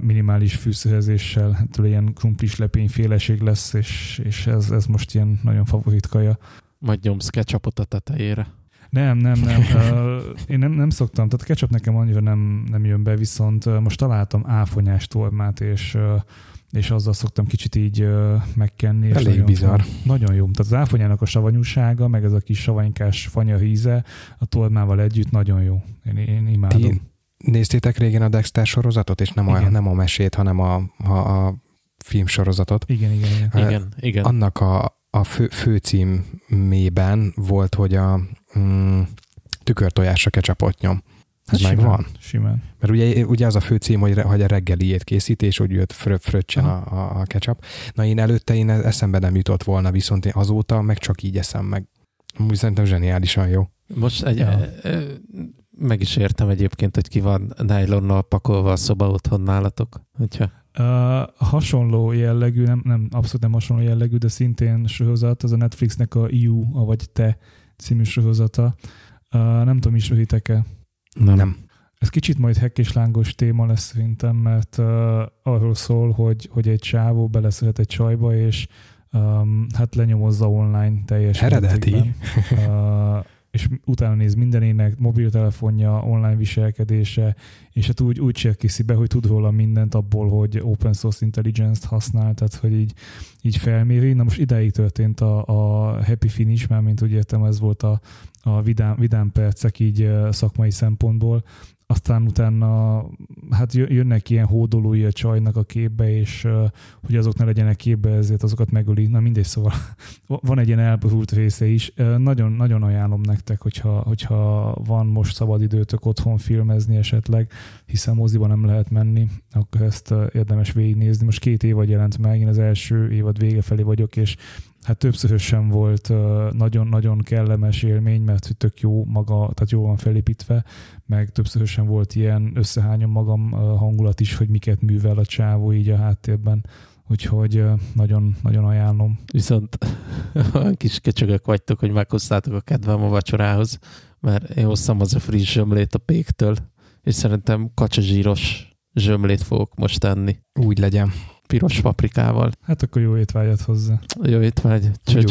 minimális fűszerezéssel, hát ilyen krumplis lepényféleség lesz, és, és ez, ez most ilyen nagyon favorit kaja. Majd nyomsz ketchupot a tetejére. Nem, nem, nem. Én nem, nem szoktam, tehát a ketchup nekem annyira nem, nem jön be, viszont most találtam áfonyás tormát, és és azzal szoktam kicsit így uh, megkenni. Elég nagyon, bizarr. Nagyon jó. Tehát az áfonyának a savanyúsága, meg ez a kis savanykás fanya híze a tormával együtt nagyon jó. Én, én imádom. Ti néztétek régen a Dexter sorozatot, és nem, a, nem a mesét, hanem a, a, a filmsorozatot. Igen, igen, igen. igen, igen. Annak a, a fő, főcímében volt, hogy a mm, tükörtojásra kecsapot nyom. Ez hát megvan? Simán. Mert ugye, ugye az a fő cím, hogy, hogy a reggeliét készít, és hogy jött frö, fröccsen a, a, a ketchup. Na én előtte én eszembe nem jutott volna, viszont én azóta meg csak így eszem meg. Úgy szerintem zseniálisan jó. Most egy, ja. meg is értem egyébként, hogy ki van nylonnal pakolva a szoba otthon nálatok. Hogyha... Uh, hasonló jellegű, nem, nem, abszolút nem hasonló jellegű, de szintén sorozat, az a Netflixnek a You, vagy Te című sorozata. Uh, nem tudom, ismeritek-e? Nem. nem. Ez kicsit majd hekk és lángos téma lesz szerintem, mert uh, arról szól, hogy, hogy egy csávó beleszeret egy csajba, és um, hát lenyomozza online teljes Eredeti. uh, és utána néz mindenének, mobiltelefonja, online viselkedése, és hát úgy, úgy cserkészi be, hogy tud róla mindent abból, hogy open source intelligence-t használ, tehát hogy így, így felméri. Na most ideig történt a, a happy finish, már mint úgy értem, ez volt a, a vidám, vidám percek így szakmai szempontból, aztán utána hát jönnek ilyen hódolói a csajnak a képbe, és hogy azok ne legyenek képbe, ezért azokat megöli. Na mindegy, szóval [laughs] van egy ilyen elborult része is. Nagyon, nagyon ajánlom nektek, hogyha, hogyha van most szabad időtök otthon filmezni esetleg, hiszen moziban nem lehet menni, akkor ezt érdemes végignézni. Most két évad jelent meg, én az első évad vége felé vagyok, és hát többszörösen volt nagyon-nagyon kellemes élmény, mert tök jó maga, tehát jól van felépítve, meg többszörösen volt ilyen összehányom magam hangulat is, hogy miket művel a csávó így a háttérben. Úgyhogy nagyon, nagyon ajánlom. Viszont olyan [laughs] kis kecsögök vagytok, hogy meghoztátok a kedvem a vacsorához, mert én hoztam az a friss zsömlét a péktől, és szerintem kacsazsíros zsömlét fogok most tenni. Úgy legyen piros paprikával. Hát akkor jó étvágyat hozzá. Jó étvágy. Cső,